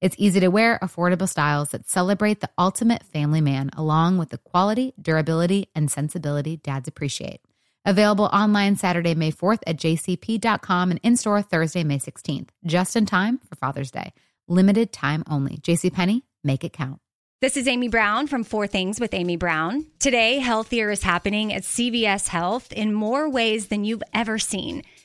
It's easy to wear, affordable styles that celebrate the ultimate family man, along with the quality, durability, and sensibility dads appreciate. Available online Saturday, May 4th at jcp.com and in store Thursday, May 16th, just in time for Father's Day. Limited time only. JCPenney, make it count. This is Amy Brown from Four Things with Amy Brown. Today, healthier is happening at CVS Health in more ways than you've ever seen.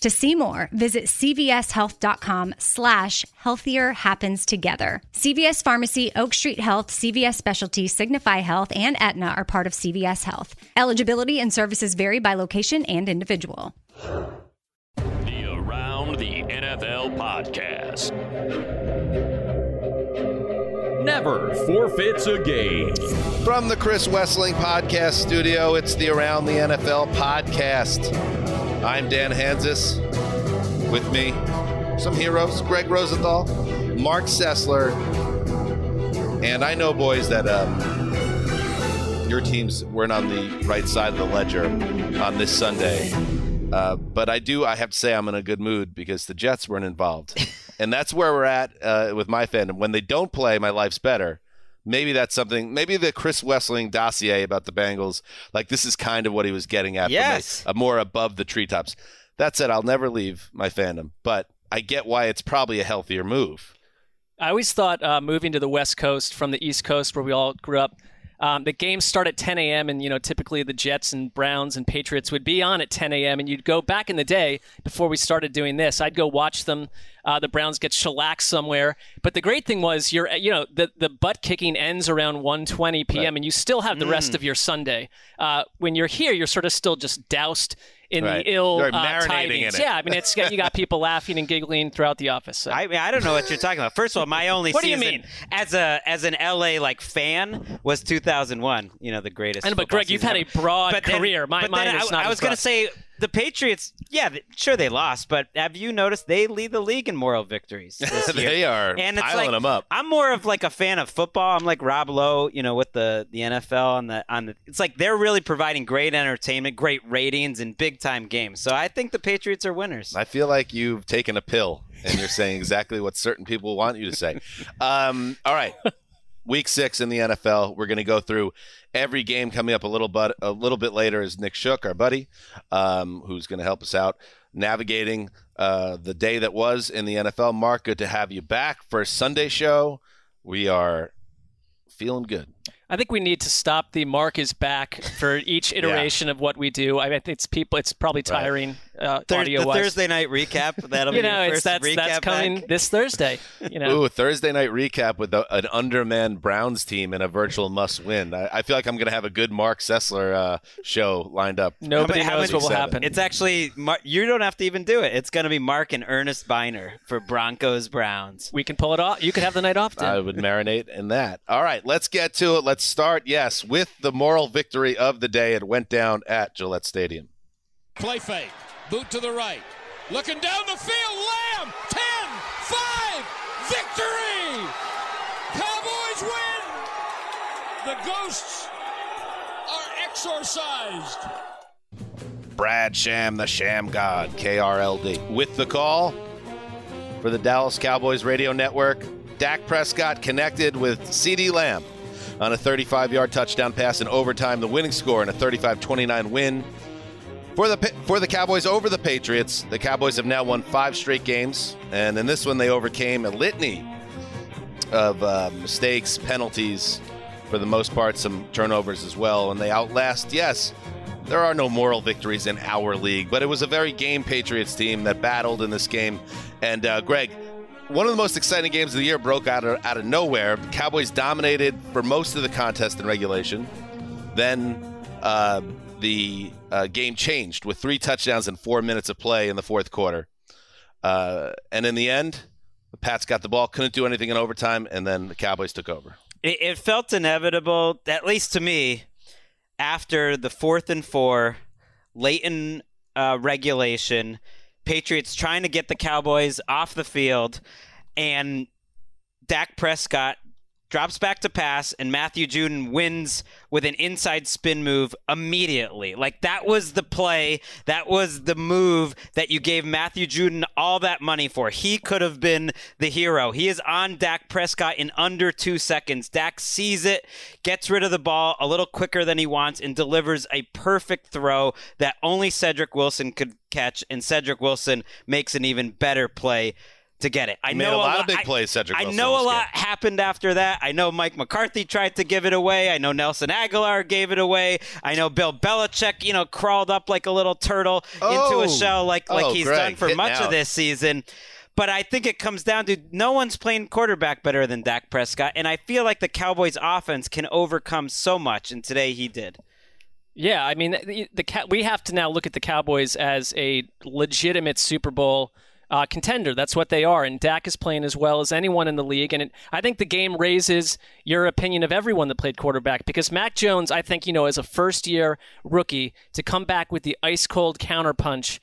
To see more, visit cvshealth.com slash healthier happens together. CVS Pharmacy, Oak Street Health, CVS Specialty, Signify Health, and Aetna are part of CVS Health. Eligibility and services vary by location and individual. The Around the NFL podcast. Never forfeits a game. From the Chris Wesseling Podcast Studio, it's the Around the NFL podcast. I'm Dan Hanzus. With me, some heroes Gregg Rosenthal, Marc Sessler, and I know, boys, that um, your teams weren't on the right side of the ledger on this Sunday. Uh, but I do, I have to say, I'm in a good mood because the Jets weren't involved. and that's where we're at uh, with my fandom. When they don't play, my life's better. Maybe that's something. Maybe the Chris Wesseling dossier about the Bengals, like this is kind of what he was getting at. Yes. a more above the treetops. That said, I'll never leave my fandom, but I get why it's probably a healthier move. I always thought uh, moving to the West Coast from the East Coast, where we all grew up, um, the games start at 10 a.m. and you know typically the Jets and Browns and Patriots would be on at 10 a.m. and you'd go back in the day before we started doing this. I'd go watch them. Uh, the Browns get shellacked somewhere, but the great thing was you're you know the the butt kicking ends around 1:20 p.m. Right. and you still have the rest of your Sunday. Uh, when you're here, you're sort of still just doused in Right. the ill uh, tidings. Yeah, I mean it's you got people laughing and giggling throughout the office. So. I mean, I don't know what you're talking about. First of all, my only What do you mean? as a as an LA like fan was 2001. You know, the greatest. Know, but Gregg, you've season had a broad But then- career. My- but mine is I, not I was going to say the Patriots. Yeah, sure they lost, but have you noticed they lead the league in moral victories? They are and it's piling like, them up. I'm more of like a fan of football. I'm like Rob Lowe, you know, with the the NFL on the on the. It's like they're really providing great entertainment, great ratings, and big time games. So I think the Patriots are winners. I feel like you've taken a pill and you're saying exactly what certain people want you to say. Um, all right. Week six in the NFL. We're going to go through every game coming up a little but a little bit later is Nick Shook, our buddy, um, who's going to help us out navigating uh, the day that was in the NFL. Marc, good to have you back for a Sunday show. We are feeling good. I think we need to stop the mark is back for each iteration of what we do. I mean, it's people. It's probably tiring uh, Thur- audio the. Thursday night recap. That'll you be know, your it's first that's recap that's coming back. this Thursday. You know, Ooh, Thursday night recap with a, an undermanned Browns team and a virtual must win. I, I feel like I'm going to have a good Marc Sessler uh, show lined up. nobody how knows many- what will happen. It's actually Mar- you don't have to even do it. It's going to be Marc and Ernest Byner for Broncos Browns. we can pull it off. You could have the night off. Dan. I would marinate in that. All right, let's get to it. Let's start, yes, with the moral victory of the day. It went down at Gillette Stadium. Play fake. Boot to the right. Looking down the field. Lamb. 10, 5. Victory. Cowboys win. The ghosts are exorcised. Brad Sham, the Sham God, KRLD. With the call, for the Dallas Cowboys radio network. Dak Prescott connected with CeeDee Lamb on a 35 yard touchdown pass in overtime, the winning score in a 35 29 win. For the, for the Cowboys over the Patriots, the Cowboys have now won five straight games, and in this one they overcame a litany of uh, mistakes, penalties, for the most part, some turnovers as well, and they outlast, yes, there are no moral victories in our league, but it was a very game Patriots team that battled in this game. And uh, Gregg, one of the most exciting games of the year broke out of, out of nowhere. The Cowboys dominated for most of the contest in regulation. Then uh, the uh, game changed with three touchdowns and four minutes of play in the fourth quarter. Uh, and in the end, the Pats got the ball, couldn't do anything in overtime, and then the Cowboys took over. It, it felt inevitable, at least to me, after the fourth and four, late in uh, regulation, Patriots trying to get the Cowboys off the field, and Dak Prescott drops back to pass, and Matthew Judon wins with an inside spin move immediately. Like that was the play, that was the move that you gave Matthew Judon all that money for. He could have been the hero. He is on Dak Prescott in under two seconds. Dak sees it, gets rid of the ball a little quicker than he wants, and delivers a perfect throw that only Cedric Wilson could catch, and Cedric Wilson makes an even better play to get it. I made know a lot lot of big plays, Cedric I Wilson know a this lot happened after that. I know Mike McCarthy tried to give it away. I know Nelson Agholor gave it away. I know Bill Belichick, you know, crawled up like a little turtle into Oh. a shell, like like Oh, he's Gregg, done for much out. of this season. But I think it comes down to no one's playing quarterback better than Dak Prescott, and I feel like the Cowboys' offense can overcome so much, and today he did. Yeah, I mean, the, the we have to now look at the Cowboys as a legitimate Super Bowl uh, contender. That's what they are, and Dak is playing as well as anyone in the league. And it, I think the game raises your opinion of everyone that played quarterback because Mac Jones, I think, you know, as a first-year rookie, to come back with the ice-cold counterpunch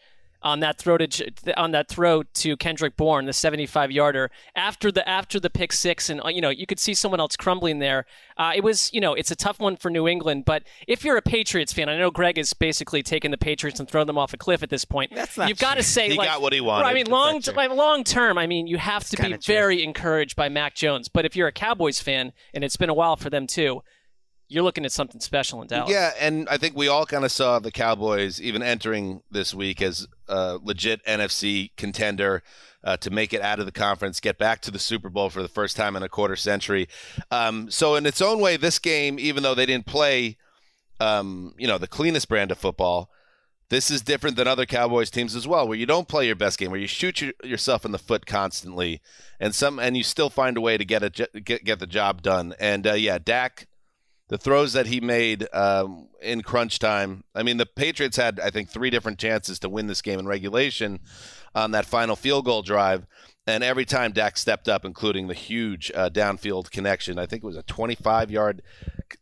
on that throw to on that throw to Kendrick Bourne, the 75 yarder after the after the pick six, and uh, you know you could see someone else crumbling there. Uh, it was you know it's a tough one for New England, but if you're a Patriots fan, I know Gregg is basically taking the Patriots and throwing them off a cliff at this point. That's not You've got to say He like, got what he wanted. I mean, long like, long term, I mean you have to be kinda true. very encouraged by Mac Jones. But if you're a Cowboys fan, and it's been a while for them too, you're looking at something special in Dallas. Yeah, and I think we all kind of saw the Cowboys even entering this week as a legit NFC contender uh, to make it out of the conference, get back to the Super Bowl for the first time in a quarter century. Um, so, in its own way, this game, even though they didn't play, um, you know, the cleanest brand of football. This is different than other Cowboys teams as well, where you don't play your best game, where you shoot your, yourself in the foot constantly, and some, and you still find a way to get a get get the job done. And uh, yeah, Dak, the throws that he made um, in crunch time. I mean, the Patriots had, I think, three different chances to win this game in regulation on that final field goal drive. And every time Dak stepped up, including the huge uh, downfield connection, I think it was a 25 yard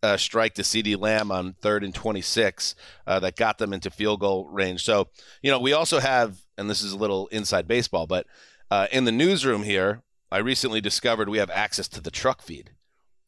uh, strike to CeeDee Lamb on third and 26 uh, that got them into field goal range. So, you know, we also have, and this is a little inside baseball, but uh, in the newsroom here, I recently discovered we have access to the truck feed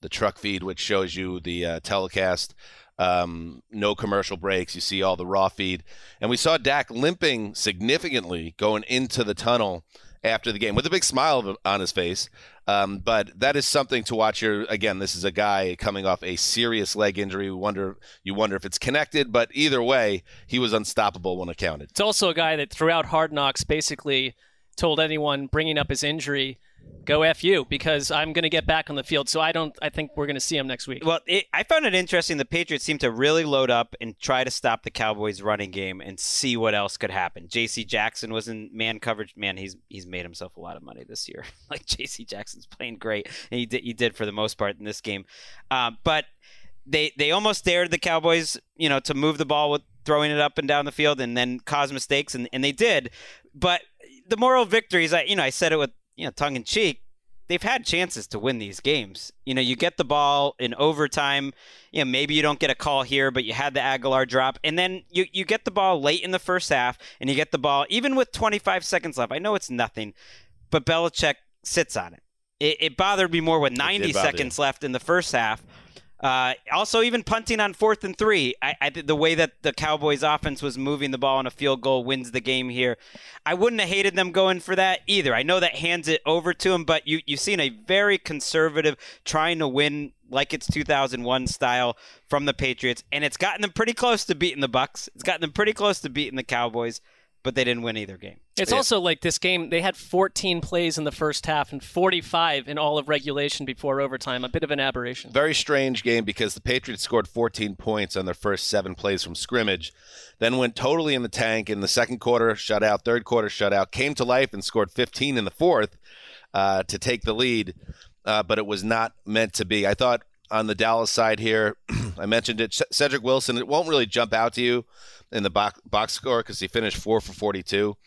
the truck feed, which shows you the uh, telecast, um, no commercial breaks. You see all the raw feed. And we saw Dak limping significantly going into the tunnel after the game with a big smile on his face. Um, but that is something to watch here. Again, this is a guy coming off a serious leg injury. You wonder, you wonder if it's connected, but either way, he was unstoppable when it counted. It's also a guy that throughout Hard Knocks basically told anyone bringing up his injury, "Go f you," because I'm going to get back on the field. So I don't. I think we're going to see him next week. Well, it, I found it interesting. The Patriots seem to really load up and try to stop the Cowboys' running game and see what else could happen. J.C. Jackson was in man coverage. Man, he's he's made himself a lot of money this year. like J.C. Jackson's playing great, and he did he did for the most part in this game. Uh, but they they almost dared the Cowboys, you know, to move the ball with throwing it up and down the field and then cause mistakes, and, and they did. But the moral victories, I you know, I said it with you know tongue in cheek. They've had chances to win these games. You know, you get the ball in overtime. You know, maybe you don't get a call here, but you had the Agholor drop, and then you you get the ball late in the first half, and you get the ball even with 25 seconds left. I know it's nothing, but Belichick sits on it. It, it bothered me more with 90 did bother seconds left in the first half. Uh, also, even punting on fourth and three, I, I the way that the Cowboys' offense was moving the ball on a field goal wins the game here. I wouldn't have hated them going for that either. I know that hands it over to them, but you you've seen a very conservative trying to win like it's 2001 style from the Patriots, and it's gotten them pretty close to beating the Bucks. It's gotten them pretty close to beating the Cowboys, but they didn't win either game. It's also like this game, they had 14 plays in the first half and 45 in all of regulation before overtime. A bit of an aberration. Very strange game because the Patriots scored 14 points on their first seven plays from scrimmage, then went totally in the tank in the second quarter, shutout, third quarter, shutout, came to life and scored 15 in the fourth uh, to take the lead, uh, but it was not meant to be. I thought on the Dallas side here, I mentioned it, Cedric Wilson, it won't really jump out to you in the box, box score because he finished four for 42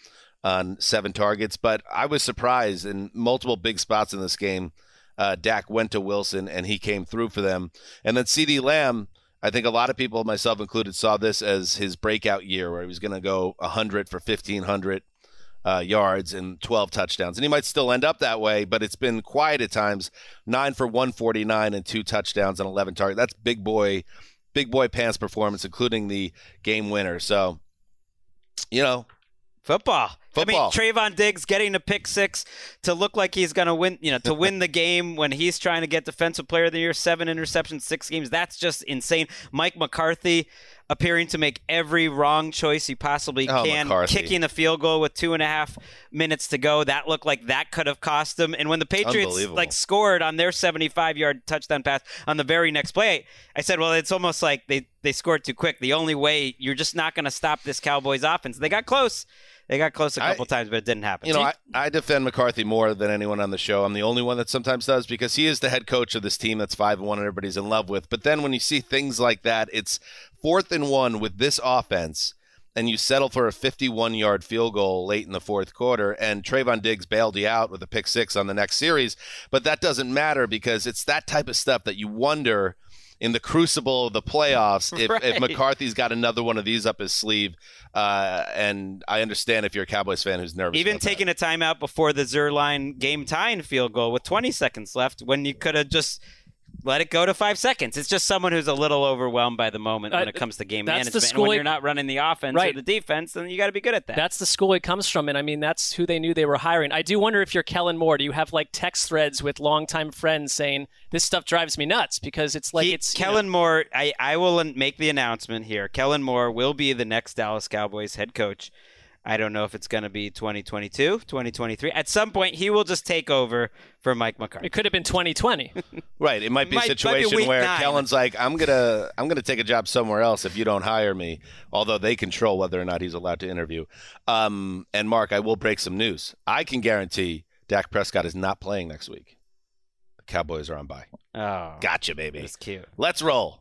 on seven targets. But I was surprised in multiple big spots in this game. Uh, Dak went to Wilson and he came through for them. And then CeeDee Lamb, I think a lot of people, myself included, saw this as his breakout year where he was going to go 100 for 1,500 uh, yards and 12 touchdowns. And he might still end up that way, but it's been quiet at times. Nine for 149 and two touchdowns and 11 targets. That's big boy big boy pants performance, including the game winner. So, you know, Football. Football. I mean, Trevon Diggs getting a pick six to look like he's going to win, you know, to win the game when he's trying to get Defensive Player of the Year, seven interceptions, six games. That's just insane. Mike McCarthy appearing to make every wrong choice he possibly Oh, can, McCarthy. kicking the field goal with two and a half minutes to go. That looked like that could have cost them. And when the Patriots like scored on their 75 yard touchdown pass on the very next play, I said, well, it's almost like they, they scored too quick. The only way you're just not going to stop this Cowboys offense. They got close. They got close a couple times, but it didn't happen. You know, I, I defend McCarthy more than anyone on the show. I'm the only one that sometimes does because he is the head coach of this team that's five and one and everybody's in love with. But then when you see things like that, it's fourth and one with this offense, and you settle for a 51 yard field goal late in the fourth quarter, and Trevon Diggs bailed you out with a pick six on the next series. But that doesn't matter because it's that type of stuff that you wonder. In the crucible of the playoffs, if, if McCarthy's got another one of these up his sleeve, uh, and I understand if you're a Cowboys fan who's nervous, Even about that. taking a timeout before the Zuerlein game tying field goal with 20 seconds left when you could have just let it go to five seconds. It's just someone who's a little overwhelmed by the moment when Uh, it comes to game that's the management. And school when he- you're not running the offense or the defense, then you got to be good at that. That's the school it comes from, and I mean that's who they knew they were hiring. I do wonder if you're Kellen Moore, do you have like text threads with longtime friends saying this stuff drives me nuts because it's like He- it's you know- Kellen Moore. I, I will make the announcement here. Kellen Moore will be the next Dallas Cowboys head coach. I don't know if it's going to be 2022, 2023. At some point, he will just take over for Mike McCarthy. It could have been 2020. Right. It might be a might be situation where nine. Kellen's like, I'm gonna I'm gonna take a job somewhere else if you don't hire me. Although they control whether or not he's allowed to interview. Um, and Marc, I will break some news. I can guarantee Dak Prescott is not playing next week. The Cowboys are on bye. Oh, Gotcha, baby. that's cute. Let's roll.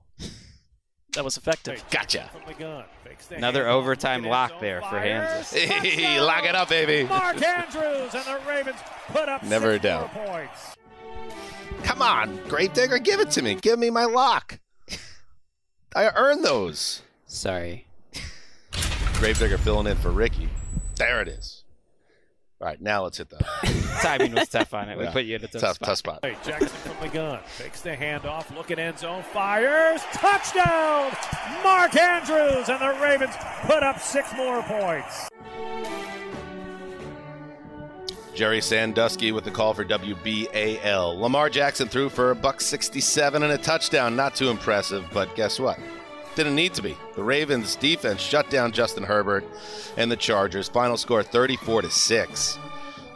That was effective. Gotcha. From the gun. Another handoff. overtime Get lock zone, there for fires. Hanzus. Hey, lock it up, baby. Mark Andrews and the Ravens put up Never six a doubt. more points. Come on, Gravedigger, give it to me. Give me my lock. I earned those. Sorry. Gravedigger filling in for Ricky. There it is. All right, now let's hit the Timing was tough on it. We Yeah. put you in a tough, tough, spot. tough spot. Hey, Jackson from the gun. Takes the handoff. Looking end zone. Fires. Touchdown. Mark Andrews and the Ravens put up six more points. Gerry Sandusky with the call for WBAL. Lamar Jackson threw for a buck 67 and a touchdown. Not too impressive, but guess what? Didn't need to be. The Ravens defense shut down Justin Herbert and the Chargers. Final score 34 to 6.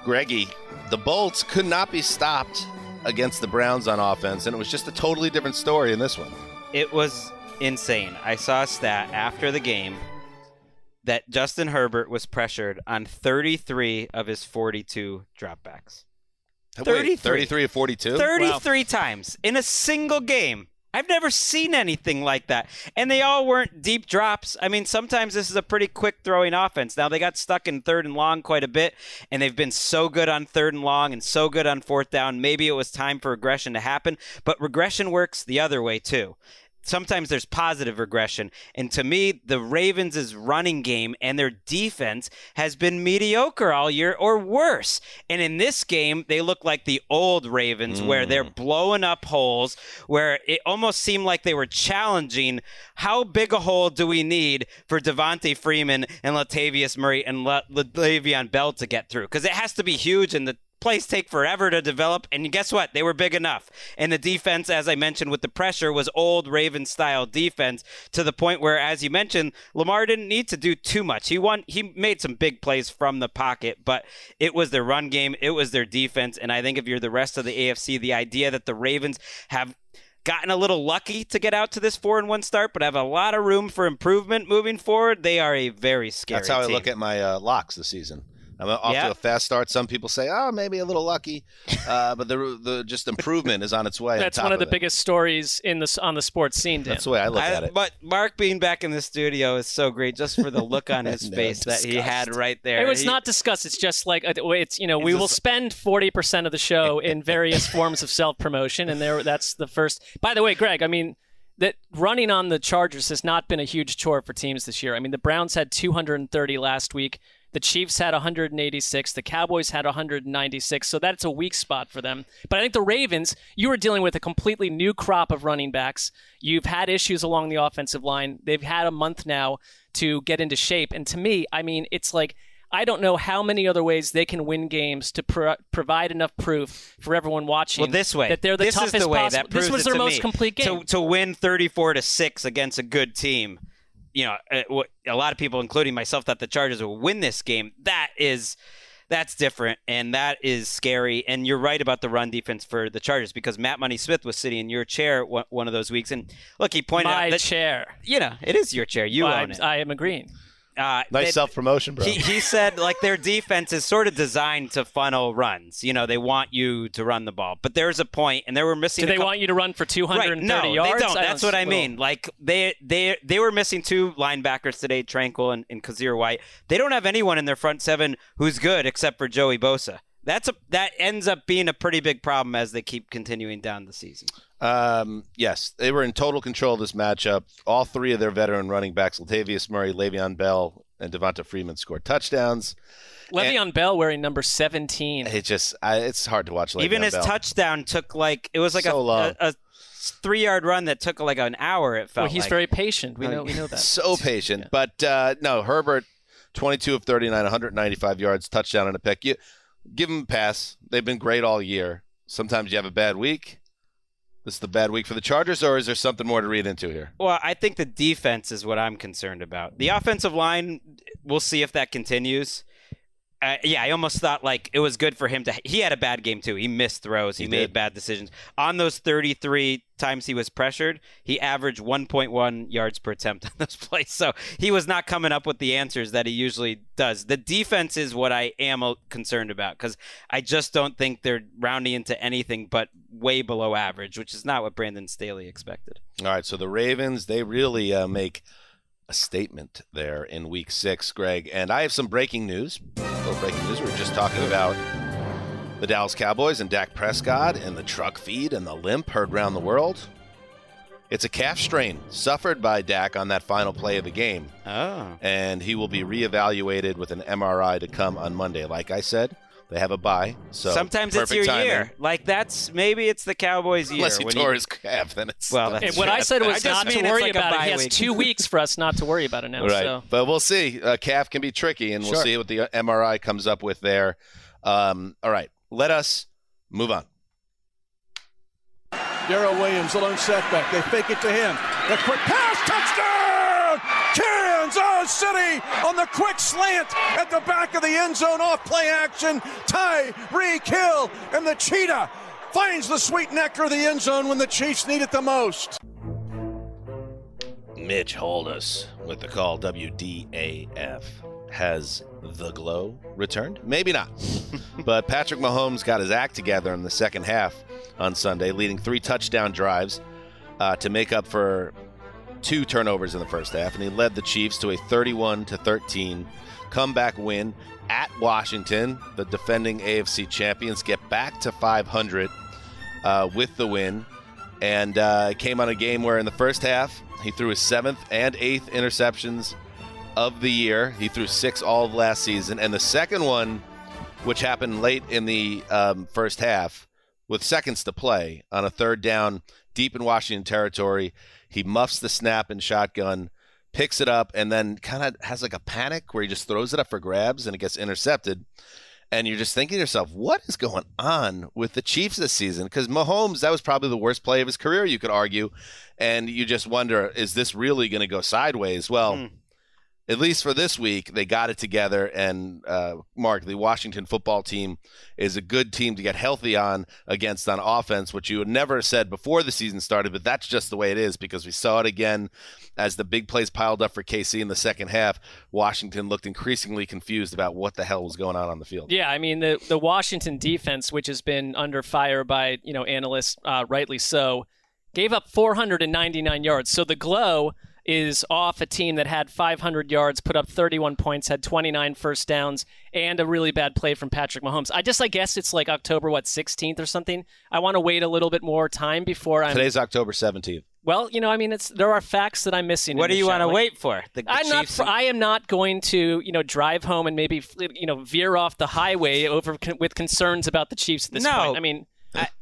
Greggy, the Bolts could not be stopped against the Browns on offense, and it was just a totally different story in this one. It was insane. I saw a stat after the game that Justin Herbert was pressured on 33 of his 42 dropbacks. Wait, 33. 33 of 42? 33 times in a single game. I've never seen anything like that. And they all weren't deep drops. I mean, sometimes this is a pretty quick throwing offense. Now, they got stuck in third and long quite a bit, and they've been so good on third and long and so good on fourth down. Maybe it was time for regression to happen, but regression works the other way, too. Sometimes there's positive regression. And to me, the Ravens' running game and their defense has been mediocre all year or worse. And in this game, they look like the old Ravens where they're mm. blowing up holes, where it almost seemed like they were challenging how big a hole do we need for Devonta Freeman and Latavius Murray and Le- Le'Veon Bell to get through? Because it has to be huge and the plays take forever to develop. And guess what? They were big enough. And the defense, as I mentioned with the pressure, was old Raven style defense to the point where, as you mentioned, Lamar didn't need to do too much. He won. He made some big plays from the pocket, but it was their run game. It was their defense. And I think if you're the rest of the AFC, the idea that the Ravens have gotten a little lucky to get out to this four and one start, but have a lot of room for improvement moving forward. They are a very scary. That's how I look at my uh, locks this season. I'm off Yeah. to a fast start. Some people say, "Oh, maybe a little lucky," uh, but the the just improvement is on its way. on That's top one of the it. biggest stories in the on the sports scene. Dan. That's the way I look I- at it. But Marc being back in the studio is so great just for the look on his No, face that he had right there. It was He- not discussed. It's just like uh, it's you know we will just- spend forty percent of the show in various forms of self promotion, and there that's the first. By the way, Gregg, I mean that running on the Chargers has not been a huge chore for teams this year. I mean the Browns had 230 last week. The Chiefs had 186. The Cowboys had 196. So that's a weak spot for them. But I think the Ravens, you were dealing with a completely new crop of running backs. You've had issues along the offensive line. They've had a month now to get into shape. And to me, I mean, it's like I don't know how many other ways they can win games to pro- provide enough proof for everyone watching. well this way that they're the this toughest is the way possible. that proves this was their most me. complete game. to to win 34 to 6 against a good team you know uh, a lot of people including myself thought the chargers would win this game. That is that's different and that is scary. And you're right about the run defense for the chargers because matt money smith was sitting in your chair one, one of those weeks. And look he pointed My out that chair. you know it is your chair. You Well, own I'm- it. I am agreeing. Uh, nice that- self promotion, bro. he, he said like their defense is sort of designed to funnel runs. You know, they want you to run the ball, but there's a point, and they were missing. Do they couple- want you to run for 230 right, no, yards? They don't. That's what I well, mean. Like they they they were missing two linebackers today, Tranquill and, and Kyzir White. They don't have anyone in their front seven who's good except for Joey Bosa. That's a that ends up being a pretty big problem as they keep continuing down the season. Um, yes, they were in total control of this matchup. All three of their veteran running backs, Latavius Murray, Le'Veon Bell, and Devonta Freeman, scored touchdowns. Le'Veon Bell wearing number 17. It just, I, it's hard to watch. Le'Veon Even his Bell. touchdown took like it was like So a, long. a, a three yard run that took like an hour. It felt Well, he's like. very patient. We know we know that. so patient. But uh, no, Herbert, 22 of 39, 195 yards, touchdown and a pick. You give them a pass. They've been great all year. Sometimes you have a bad week. This is the bad week for the Chargers, or is there something more to read into here? Well, I think the defense is what I'm concerned about. The offensive line, we'll see if that continues. Uh, yeah, I almost thought like it was good for him to. He had a bad game too. He missed throws. He, He made did. bad decisions. On those 33 times he was pressured, he averaged 1.1 yards per attempt on those plays. So he was not coming up with the answers that he usually does. The defense is what I am uh, concerned about because I just don't think they're rounding into anything but way below average, which is not what Brandon Staley expected. All right, so the Ravens, they really uh, make a statement there in week six, Gregg. And I have some breaking news. Little breaking news. We were just talking about the Dallas Cowboys and Dak Prescott and the truck feed and the limp heard around the world. It's a calf strain suffered by Dak on that final play of the game, Oh. and he will be reevaluated with an MRI to come on Monday. Like I said, they have a bye, so Sometimes it's your timing. year. Like that's maybe it's the Cowboys' year. Unless he when tore you- his calf, then it's Well, that's that's And what I said I was just not to worry like about it. bye He has two weeks for us not to worry about it now. Right. So But we'll see. A calf can be tricky, and we'll Sure. see what the MRI comes up with there. Um, all right. Let us move on. Darrell Williams, a lone setback. They fake it to him. The quick pass, touchdown! Kansas City on the quick slant at the back of the end zone off play action. Tyreek Hill and the Cheetah finds the sweet necker of the end zone when the Chiefs need it the most. Mitch Holthus with the call WDAF. Has the glow returned? Maybe not. but Patrick Mahomes got his act together in the second half on Sunday, leading three touchdown drives uh, to make up for two turnovers in the first half, and he led the Chiefs to a 31 to 13 comeback win at Washington. The defending AFC champions get back to 500 uh, with the win. and uh, came on a game where in the first half he threw his seventh and eighth interceptions of the year. He threw six all of last season, and the second one, which happened late in the um, first half, with seconds to play on a third down deep in Washington territory, he muffs the snap and shotgun. Picks it up and then kind of has like a panic where he just throws it up for grabs and it gets intercepted and you're just thinking to yourself, what is going on with the Chiefs this season? Because Mahomes, that was probably the worst play of his career, you could argue. And you just wonder, is this really going to go sideways? Well, mm at least for this week, they got it together. And uh, Marc, the Washington football team is a good team to get healthy on against on offense, which you had never said before the season started, but that's just the way it is because we saw it again as the big plays piled up for KC in the second half. Washington looked increasingly confused about what the hell was going on on the field. Yeah, I mean the the Washington defense, which has been under fire by you know analysts, uh, rightly so, gave up 499 yards. So the glow is off a team that had 500 yards, put up 31 points, had 29 first downs, and a really bad play from Patrick Mahomes. I just, I guess it's like October, what, 16th or something. I want to wait a little bit more time before I'm. Today's October 17th. Well, you know, I mean, it's there are facts that I'm missing. What do you want to like, wait for? The, the I'm Chiefs not. I am not going to, you know, drive home and maybe, you know, veer off the highway over with concerns about the Chiefs at this no. point. I mean,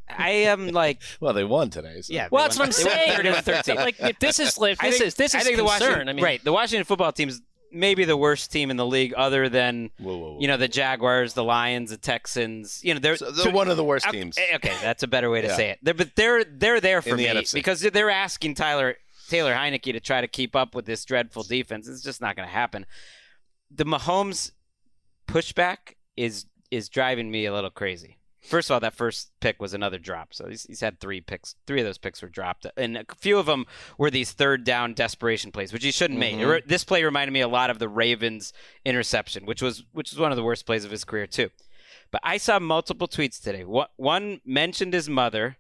I, I am like, well, they won today. So. Yeah, well, that's what I'm saying. Thirty thirteen. Like, if this is like, this think, is this is think concern. The Washington, I mean, right? The Washington football team's maybe the worst team in the league, other than whoa, whoa, whoa. you know the Jaguars, the Lions, the Texans. You know, they're so they're one of the worst teams. Okay, that's a better way to yeah. say it. They're, but they're they're there for in me the because they're asking Tyler Taylor Heinicke to try to keep up with this dreadful defense. It's just not going to happen. The Mahomes pushback is is driving me a little crazy. First of all, that first pick was another drop. So he's, he's, had three picks. Three of those picks were dropped, and a few of them were these third down desperation plays, which he shouldn't mm-hmm. make. This play reminded me a lot of the Ravens interception, which was which was one of the worst plays of his career too. But I saw multiple tweets today. One mentioned his mother,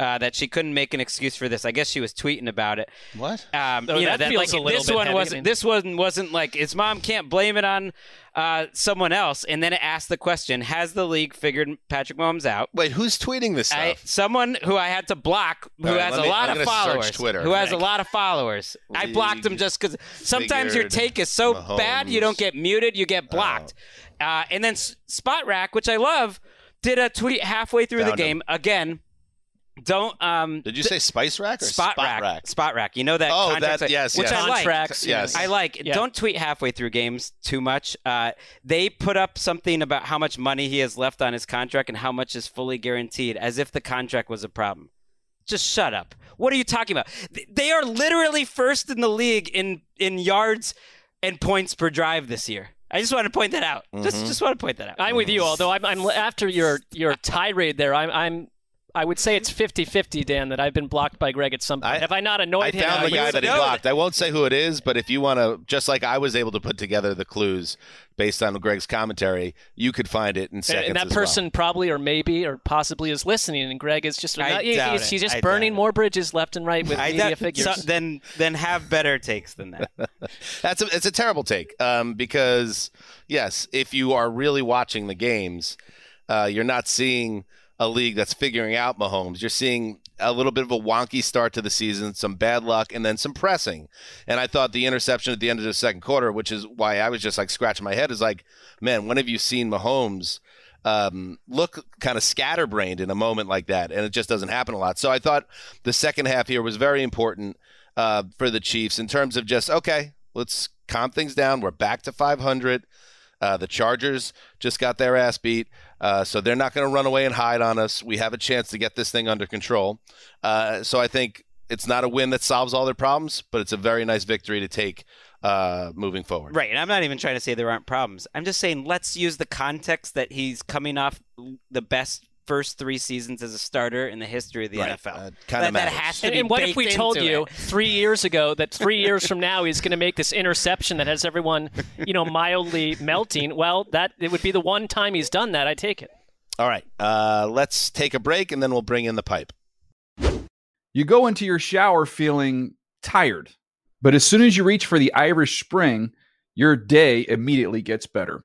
uh, that she couldn't make an excuse for this. I guess she was tweeting about it. What? Um, oh, you know, that, that like, this one heavy, wasn't. I mean. This one wasn't like his mom can't blame it on uh, someone else. And then it asked the question: Has the league figured Patrick Mahomes out? Wait, who's tweeting this stuff? I, someone who I had to block, who right, has a me, lot I'm of followers, Twitter, who has a lot of followers. League I blocked him just because sometimes your take is so Mahomes. bad you don't get muted, you get blocked. Oh. Uh, and then Spotrac, which I love, did a tweet halfway through Found the game him. again don't um did you say spice rack or spot, spot rack, rack? Spot rack. You know that oh that that yes which yes. I like. Contracts, yes. I like. Yeah. Don't tweet halfway through games too much. Uh, they put up something about how much money he has left on his contract and how much is fully guaranteed, as if the contract was a problem. Just shut up. What are you talking about? They are literally first in the league in in yards and points per drive this year. I just want to point that out. Mm-hmm. Just just want to point that out. I'm with you, although I'm, I'm after your your tirade there. I'm I'm I would say it's 50-50, Dan, that I've been blocked by Gregg at some point. I, Have I not annoyed I him? I found the guy that he blocked. I won't say who it is, but if you want to, just like I was able to put together the clues based on Gregg's commentary, you could find it in seconds. And, that person well. probably or maybe or possibly is listening, and Gregg is just I he, doubt he's, he's just I burning more bridges left and right with I media doubt, figures. So, then, then have better takes than that. That's a, it's a terrible take um, because yes, if you are really watching the games, uh, you're not seeing – a league that's figuring out Mahomes. You're seeing a little bit of a wonky start to the season, some bad luck, and then some pressing. And I thought the interception at the end of the second quarter, which is why I was just like scratching my head, is like, man, when have you seen Mahomes um, look kind of scatterbrained in a moment like that? And it just doesn't happen a lot. So I thought the second half here was very important uh, for the Chiefs in terms of just, okay, let's calm things down. We're back to 500. Uh, the Chargers just got their ass beat, uh, so they're not going to run away and hide on us. We have a chance to get this thing under control. Uh, so I think it's not a win that solves all their problems, but it's a very nice victory to take uh, moving forward. Right, and I'm not even trying to say there aren't problems. I'm just saying let's use the context that he's coming off the best first three seasons as a starter in the history of the right. NFL. Uh, that, that has to and, be and what if we told you it. three years ago that three years from now he's going to make this interception that has everyone, you know, mildly melting? Well, that it would be the one time he's done that. I take it. All right, uh, let's take a break and then we'll bring in the pipe. You go into your shower feeling tired, but as soon as you reach for the Irish Spring, your day immediately gets better.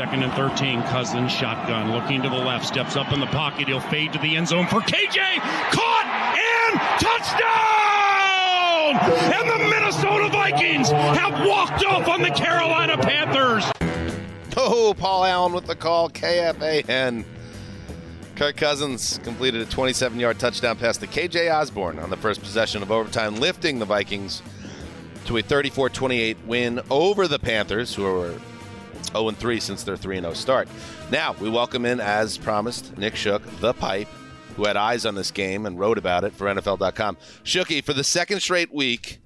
Second and 13, Cousins shotgun, looking to the left, steps up in the pocket. He'll fade to the end zone for KJ. Caught and touchdown! And the Minnesota Vikings have walked off on the Carolina Panthers. Oh, Paul Allen with the call. KFAN. Kirk Cousins completed a 27 yard touchdown pass to KJ Osborn on the first possession of overtime, lifting the Vikings to a 34 28 win over the Panthers, who are 0 3 since their 3 0 start. Now, we welcome in, as promised, Nick Shook, the pipe, who had eyes on this game and wrote about it for NFL.com. Shooky, for the second straight week,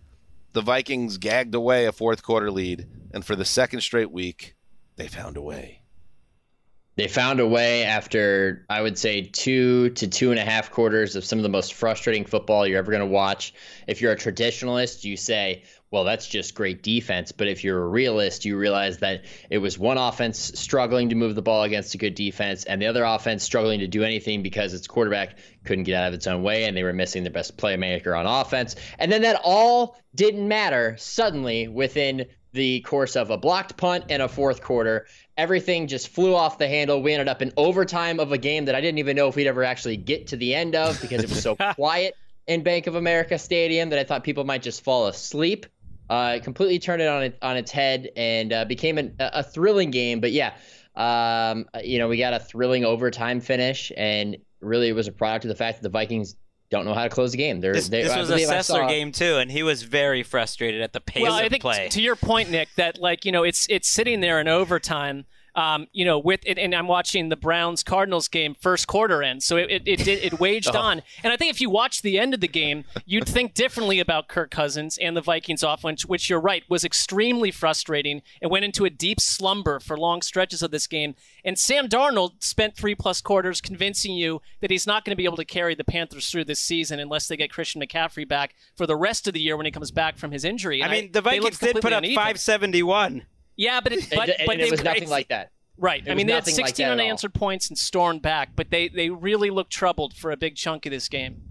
the Vikings gagged away a fourth quarter lead, and for the second straight week, they found a way. They found a way after, I would say, two to two and a half quarters of some of the most frustrating football you're ever going to watch. If you're a traditionalist, you say, well, that's just great defense. But if you're a realist, you realize that it was one offense struggling to move the ball against a good defense, and the other offense struggling to do anything because its quarterback couldn't get out of its own way, and they were missing their best playmaker on offense. And then that all didn't matter suddenly within the course of a blocked punt and a fourth quarter. Everything just flew off the handle. We ended up in overtime of a game that I didn't even know if we'd ever actually get to the end of because it was so quiet in Bank of America Stadium that I thought people might just fall asleep. Uh, it completely turned it on it, on its head and uh, became an, a thrilling game. But yeah, um, you know, we got a thrilling overtime finish, and really it was a product of the fact that the Vikings don't know how to close the game. They're, This, they, this was a believe Sessler saw- game too, and he was very frustrated at the pace well, of I think play. to your point, Nick, that like you know it's it's sitting there in overtime. Um, you know, with it, and I'm watching the Browns Cardinals game first quarter end, so it it it, it waged Oh. on. And I think if you watch the end of the game, you'd think differently about Kirk Cousins and the Vikings offense, which you're right was extremely frustrating and went into a deep slumber for long stretches of this game. And Sam Darnold spent three plus quarters convincing you that he's not going to be able to carry the Panthers through this season unless they get Christian McCaffrey back for the rest of the year when he comes back from his injury. I mean, the Vikings did put up uneven. 571. Yeah, but it, And- but, and but it they was nothing it's- like that. Right. It I mean, they had nothing like 16 that at all. unanswered points and stormed back, but they they really looked troubled for a big chunk of this game.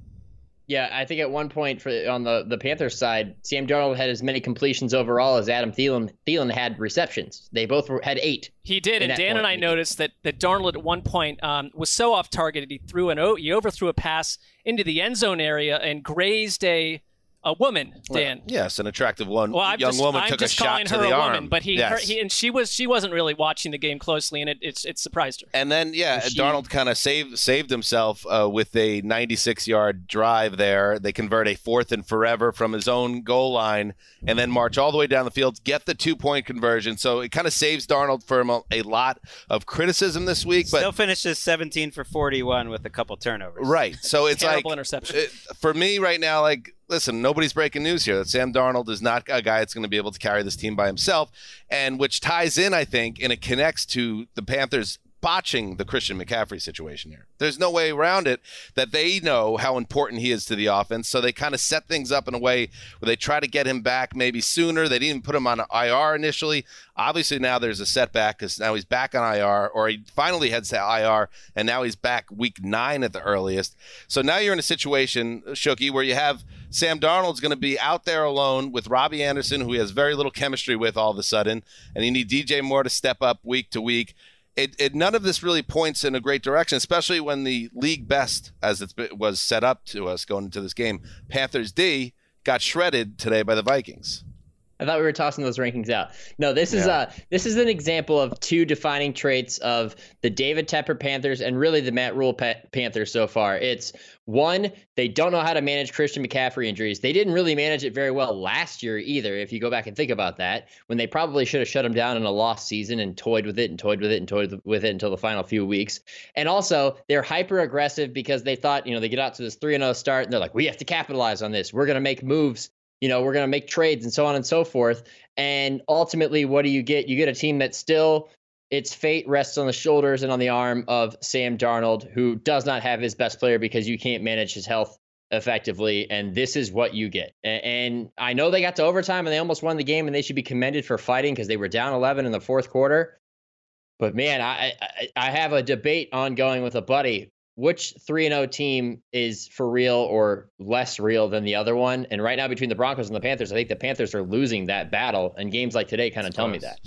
Yeah, I think at one point for on the the Panthers side, Sam Darnold had as many completions overall as Adam Thielen. Thielen had receptions. They both were, had eight. He did, and Dan and. I noticed that that Darnold at one point um, was so off target he threw an he overthrew a pass into the end zone area and grazed a a woman, Dan. Yes, an attractive one. Well, I'm young just, woman I'm took just a shot calling to the a arm. woman, but he, yes. her, he and she was she wasn't really watching the game closely, and it it's it surprised her. And then, yeah, Was she- Darnold kind of saved saved himself uh, with a 96 yard drive there. They convert a fourth and forever from his own goal line, and then march all the way down the field, get the two point conversion. So it kind of saves Darnold from a, a lot of criticism this week. But Still finishes 17 for 41 with a couple turnovers. Right. So it's Terrible like interception. it- for me right now. Like, listen, nobody's breaking news here. That Sam Darnold is not a guy that's going to be able to carry this team by himself, and which ties in, I think, and it connects to the Panthers botching the Christian McCaffrey situation here. There's no way around it that they know how important he is to the offense. So they kind of set things up in a way where they try to get him back maybe sooner. They didn't even put him on IR initially. Obviously now there's a setback because now he's back on IR, or he finally heads to IR, and now he's back week nine at the earliest. So now you're in a situation, Shooky, where you have Sam Darnold's going to be out there alone with Robbie Anderson, who he has very little chemistry with all of a sudden, and you need DJ Moore to step up week to week it, it none of this really points in a great direction, especially when the league best, as it was set up to us going into this game, Panthers D got shredded today by the Vikings. I thought we were tossing those rankings out. No, this is Yeah. uh this is an example of two defining traits of the David Tepper Panthers and really the Matt Rhule pa- Panthers so far. It's one, they don't know how to manage Christian McCaffrey injuries. They didn't really manage it very well last year either. If you go back and think about that, when they probably should have shut him down in a lost season and toyed with it and toyed with it and toyed with it until the final few weeks. And also, they're hyper aggressive because they thought, you know, they get out to this 3 0 start and they're like, we have to capitalize on this. We're going to make moves you know, we're going to make trades and so on and so forth. And ultimately, what do you get? You get a team that still its fate rests on the shoulders and on the arm of Sam Darnold, who does not have his best player because you can't manage his health effectively. And this is what you get. And I know they got to overtime and they almost won the game, and they should be commended for fighting because they were down 11 in the fourth quarter. But man, I, I I have a debate ongoing with a buddy. Which three and zero team is for real or less real than the other one? And right now, between the Broncos and the Panthers, I think the Panthers are losing that battle. And games like today kind of tell me that.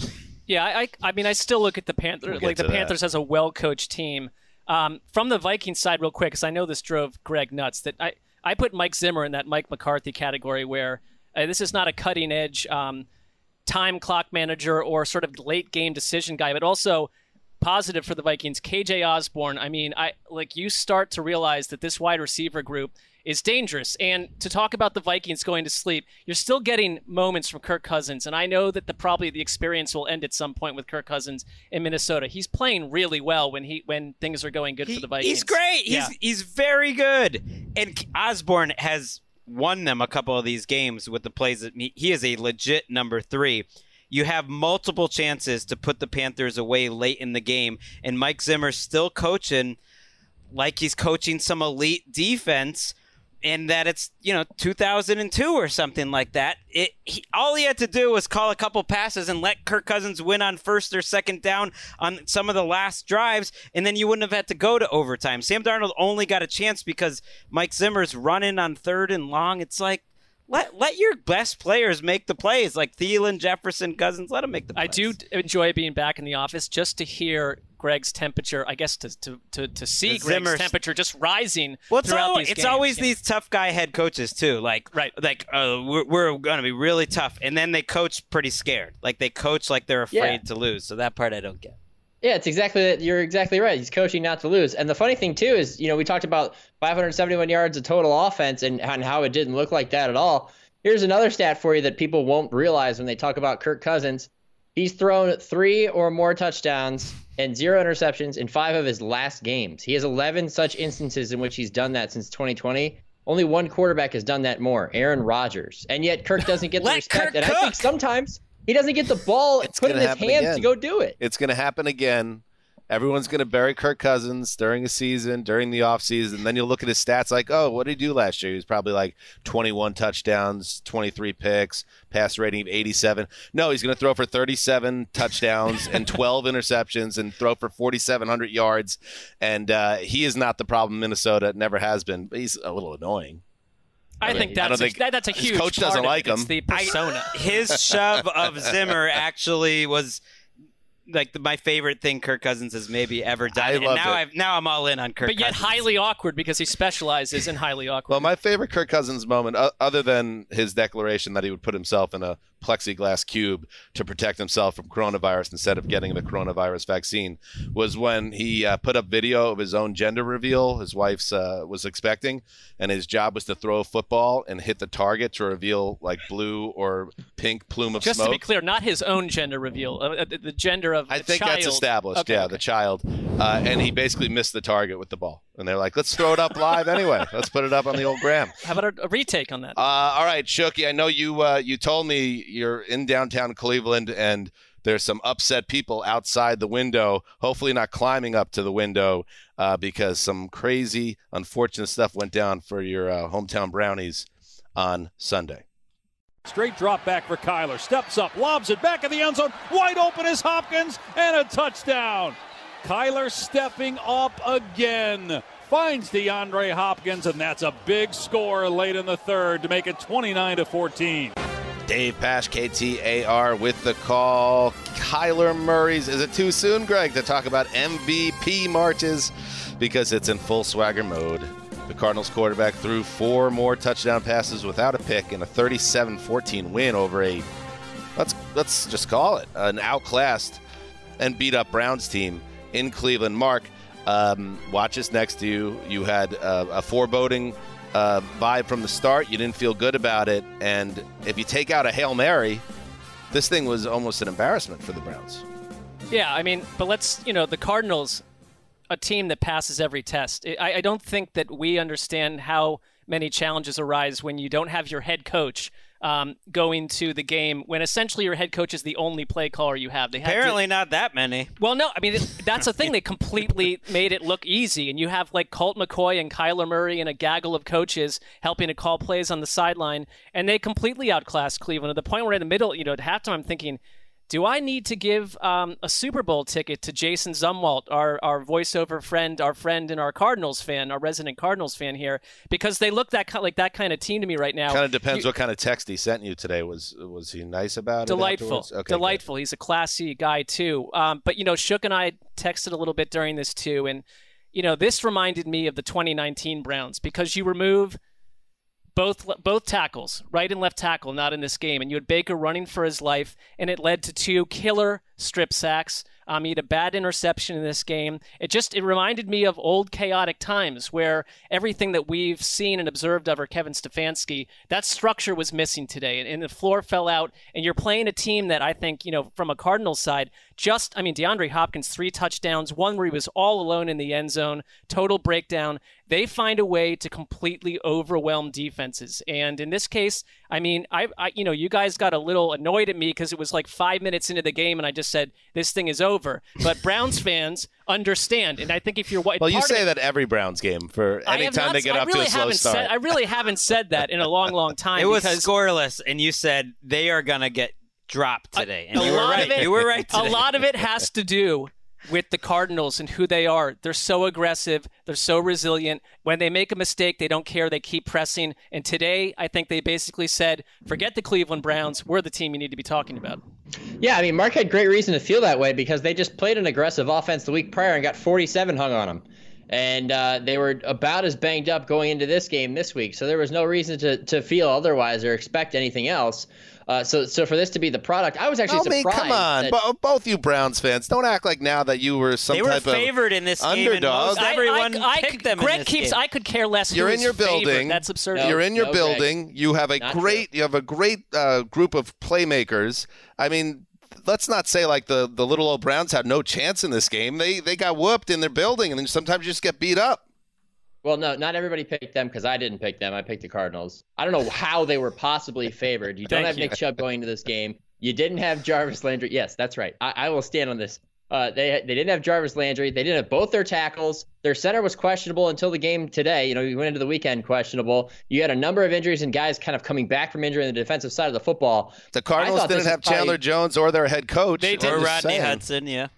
Yeah, I, I I mean, I still look at the Panthers We'll like the to that. Panthers as a well-coached team. Um, from the Vikings side, real quick, because I know this drove Gregg nuts. That I I put Mike Zimmer in that Mike McCarthy category, where uh, this is not a cutting-edge um, time clock manager or sort of late game decision guy, but also positive for the Vikings. KJ Osborn. I mean, I like you start to realize that this wide receiver group is dangerous. And to talk about the Vikings going to sleep, you're still getting moments from Kirk Cousins, and I know that the probably the experience will end at some point with Kirk Cousins in Minnesota. He's playing really well when he when things are going good for the Vikings. He's great. He's he's very good. And Osborn has won them a couple of these games with the plays that he, he is a legit number three. You have multiple chances to put the Panthers away late in the game, and Mike Zimmer's still coaching like he's coaching some elite defense. And that it's you know 2002 or something like that. It he, all he had to do was call a couple passes and let Kirk Cousins win on first or second down on some of the last drives, and then you wouldn't have had to go to overtime. Sam Darnold only got a chance because Mike Zimmer's running on third and long. It's like let let your best players make the plays, like Thielen, Jefferson, Cousins. Let them make the plays. I do enjoy being back in the office just to hear Gregg's temperature. I guess to to to, to see The Gregg's Zimmer's- temperature just rising Well, it's, throughout al- these it's games. always Yeah. these tough guy head coaches too. Like right, like uh, we're, we're going to be really tough, and then they coach pretty scared. Like they coach like they're afraid Yeah. to lose. So that part I don't get. Yeah, it's exactly that. you're exactly right. He's coaching not to lose. And the funny thing too is, you know, we talked about 571 yards of total offense and, and how it didn't look like that at all. Here's another stat for you that people won't realize when they talk about Kirk Cousins. He's thrown three or more touchdowns and zero interceptions in five of his last games. He has 11 such instances in which he's done that since 2020. Only one quarterback has done that more, Aaron Rodgers. And yet Kirk doesn't get the respect. Kirk and I think sometimes he doesn't get the ball put in his hands again. to go do it. It's going to happen again. Everyone's going to bury Kirk Cousins during a season, during the offseason. Then you'll look at his stats like, oh, what did he do last year? He was probably like 21 touchdowns, 23 picks, pass rating of 87. No, he's going to throw for 37 touchdowns and 12 interceptions and throw for 4,700 yards. And uh, he is not the problem in Minnesota. Never has been. But he's a little annoying. I, mean, think I that's don't a, think that, that's a his huge. coach part doesn't of it. like It's him. the persona. His shove of Zimmer actually was like the, my favorite thing Kirk Cousins has maybe ever done. I and loved now it. I've now I'm all in on Kirk but yet Cousins. highly awkward because he specializes in highly awkward. Well, my favorite Kirk Cousins moment, o- other than his declaration that he would put himself in a plexiglass cube to protect himself from coronavirus instead of getting the coronavirus vaccine, was when he uh, put up video of his own gender reveal. His wife's uh, was expecting, and his job was to throw a football and hit the target to reveal like blue or pink plume of Just smoke. to be clear, not his own gender reveal, uh, the, the gender of I the think child. that's established. Okay, yeah, okay. the child, uh, and he basically missed the target with the ball. And they're like, "Let's throw it up live anyway. Let's put it up on the old gram." How about a, a retake on that? Uh, all right, Shooky. I know you. Uh, you told me you're in downtown Cleveland, and there's some upset people outside the window. Hopefully, not climbing up to the window uh, because some crazy, unfortunate stuff went down for your uh, hometown Brownies on Sunday. Straight drop back for Kyler. Steps up, lobs it back in the end zone. Wide open is Hopkins, and a touchdown. Kyler stepping up again. Finds DeAndre Hopkins, and that's a big score late in the third to make it 29 to 14. Dave Pasch, KTAR, with the call. Kyler Murray's. Is it too soon, Gregg, to talk about MVP marches? Because it's in full swagger mode. The Cardinals quarterback threw four more touchdown passes without a pick in a 37-14 win over a let's let's just call it an outclassed and beat up Browns team in Cleveland. Marc, um, watch us next to you. You had uh, a foreboding uh, vibe from the start. You didn't feel good about it, and if you take out a hail mary, this thing was almost an embarrassment for the Browns. Yeah, I mean, but let's, you know, the Cardinals, a team that passes every test. I, I don't think that we understand how many challenges arise when you don't have your head coach um, going to the game when essentially your head coach is the only play caller you have. They had to- Apparently not that many. well, no, I mean it- that's the thing. They completely made it look easy, and you have like Colt McCoy and Kyler Murray and a gaggle of coaches helping to call plays on the sideline, and they completely outclassed Cleveland. At the point where in the middle, you know, at halftime, I'm thinking. Do I need to give um, a Super Bowl ticket to Jason Zumwalt, our, our voiceover friend, our friend and our Cardinals fan, our resident Cardinals fan here, because they look that like that kind of team to me right now. Kind of depends You- what kind of text he sent you today. Was was he nice about delightful, it? afterwards? Okay, good. delightful. He's a classy guy too. Um, but you know, Shook and I texted a little bit during this too, and you know, this reminded me of the 2019 Browns because you remove both both tackles, right and left tackle, not in this game, and you had Baker running for his life, and it led to two killer strip sacks. Um, he had a bad interception in this game. It just it reminded me of old chaotic times where everything that we've seen and observed over Kevin Stefanski, that structure was missing today, and, and the floor fell out. And you're playing a team that I think you know from a Cardinals side, just I mean DeAndre Hopkins three touchdowns, one where he was all alone in the end zone, total breakdown. They find a way to completely overwhelm defenses, and in this case, I mean, I, I you know you guys got a little annoyed at me because it was like five minutes into the game, and I just said this thing is over. But Browns fans understand, and I think if you're white, Well, you say that every Browns game for any time not- they get I off really to a slow haven't start. Said, I really haven't said that in a long, long time. It was scoreless, and you said they are gonna get dropped today, and a you were right. of it, you were right. A lot of it has to do with the Cardinals and who they are. They're so aggressive. They're so resilient. When they make a mistake, they don't care. They keep pressing. And today, I think they basically said, "Forget the Cleveland Browns. We're the team you need to be talking about." Yeah, I mean, Marc had great reason to feel that way because they just played an aggressive offense the week prior and got 47 hung on them. And uh, they were about as banged up going into this game this week. So there was no reason to, to feel otherwise or expect anything else. Uh, so so for this to be the product, I was actually I mean, surprised. come on, that- Bo- both you Browns fans, don't act like now that you were some They were favored of in this game, and underdog. most everyone I, I, picked them in Gregg this keeps. game. I could care less. who You're in is your favored. building. That's absurd. You're in your no, Gregg. building. You have a Not great. You have a great uh, group of playmakers. I mean, let's not say like the the little old Browns had no chance in this game. They they got whooped in their building, and then sometimes you just get beat up. Well, no, not everybody picked them because I didn't pick them. I picked the Cardinals. I don't know how they were possibly favored. You don't have you. Nick Chubb going to this game. You didn't have Jarvis Landry. Yes, that's right. I, I will stand on this. Uh, they they didn't have Jarvis Landry. They didn't have both their tackles. Their center was questionable until the game today. You know, you went into the weekend questionable. You had a number of injuries and guys kind of coming back from injury on the defensive side of the football. The Cardinals didn't have probably- Chandler Jones or their head coach. They did. or Rodney saying. Hudson, yeah.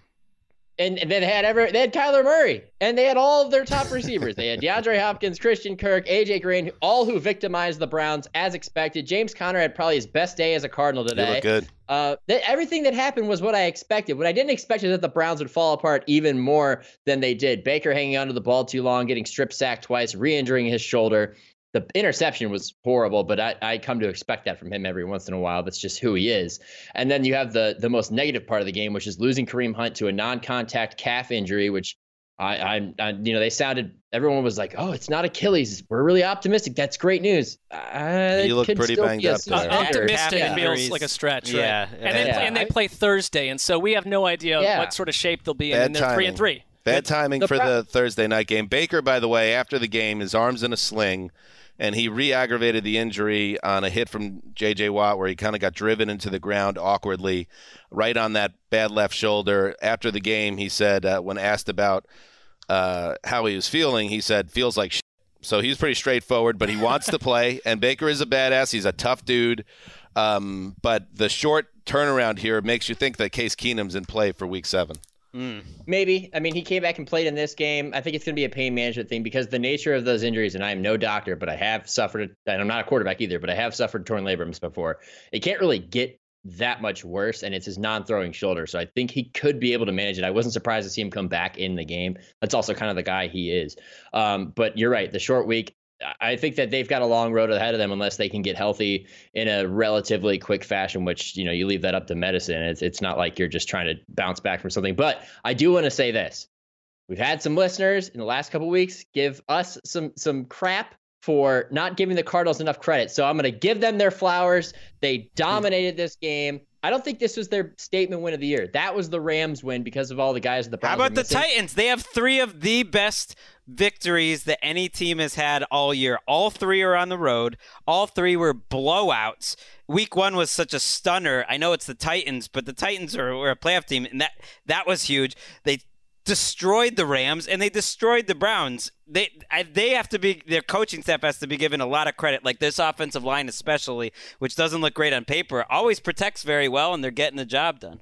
And then they had ever they had Kyler Murray, and they had all of their top receivers. They had DeAndre Hopkins, Christian Kirk, AJ Green, all who victimized the Browns as expected. James Conner had probably his best day as a Cardinal You today. look good. Uh, th- everything that happened was what I expected. What I didn't expect is that the Browns would fall apart even more than they did. Baker hanging onto the ball too long, getting strip sacked twice, re-injuring his shoulder. The interception was horrible, but I, I come to expect that from him every once in a while. That's just who he is. And then you have the the most negative part of the game, which is losing Kareem Hunt to a non-contact calf injury, which I, I, I you know, they sounded. Everyone was like, "Oh, it's not Achilles. We're really optimistic. That's great news." Uh, You look pretty still banged up there. suspender. Optimistic Yeah. feels like a stretch, right? Yeah, And then yeah. and they play Thursday, and so we have no idea Yeah. what sort of shape they'll be in. Bad and they're three and timing. three. Bad timing The for pro- the Thursday night game. Baker, by the way, after the game, his arm's in a sling, and he re-aggravated the injury on a hit from J.J. Watt, where he kind of got driven into the ground awkwardly, right on that bad left shoulder. After the game, he said, uh, when asked about uh, how he was feeling, he said, "Feels like." Shit. So he's pretty straightforward, but he wants to play. And Baker is a badass. He's a tough dude. Um, but the short turnaround here makes you think that Case Keenum's in play for Week Seven. Maybe. I mean, he came back and played in this game. I think it's going to be a pain management thing because the nature of those injuries, and I am no doctor, but I have suffered, and I'm not a quarterback either, but I have suffered torn labrums before. It can't really get that much worse, and it's his non throwing shoulder. So I think he could be able to manage it. I wasn't surprised to see him come back in the game. That's also kind of the guy he is. Um, but you're right. The short week, I think that they've got a long road ahead of them unless they can get healthy in a relatively quick fashion. Which you know you leave that up to medicine. It's it's not like you're just trying to bounce back from something. But I do want to say this: we've had some listeners in the last couple weeks give us some some crap for not giving the Cardinals enough credit. So I'm going to give them their flowers. They dominated this game. I don't think this was their statement win of the year. That was the Rams win because of all the guys at the How about the Titans? They have three of the best victories that any team has had all year. All three are on the road. All three were blowouts. Week one was such a stunner. I know it's the Titans, but the Titans are, were a playoff team, and that that was huge. They destroyed the Rams and they destroyed the Browns. They they have to be their coaching staff has to be given a lot of credit. Like this offensive line, especially, which doesn't look great on paper, always protects very well, and they're getting the job done.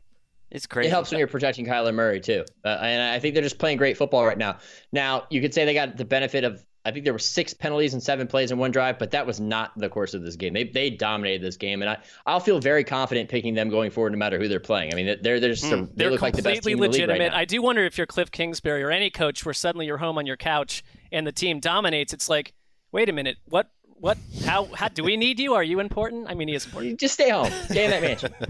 It's crazy. It helps when you're protecting Kyler Murray too, uh, and I think they're just playing great football right now. Now you could say they got the benefit of. I think there were six penalties and seven plays in one drive, but that was not the course of this game. They they dominated this game, and I I'll feel very confident picking them going forward, no matter who they're playing. I mean, they're they're just a, they They're look like the best completely team in the league legitimate. right now. I do wonder if you're Cliff Kingsbury or any coach where suddenly you're home on your couch and the team dominates. It's like, wait a minute, what? What? How? How do we need you? Are you important? I mean, he is important. Just stay home. Stay in that mansion.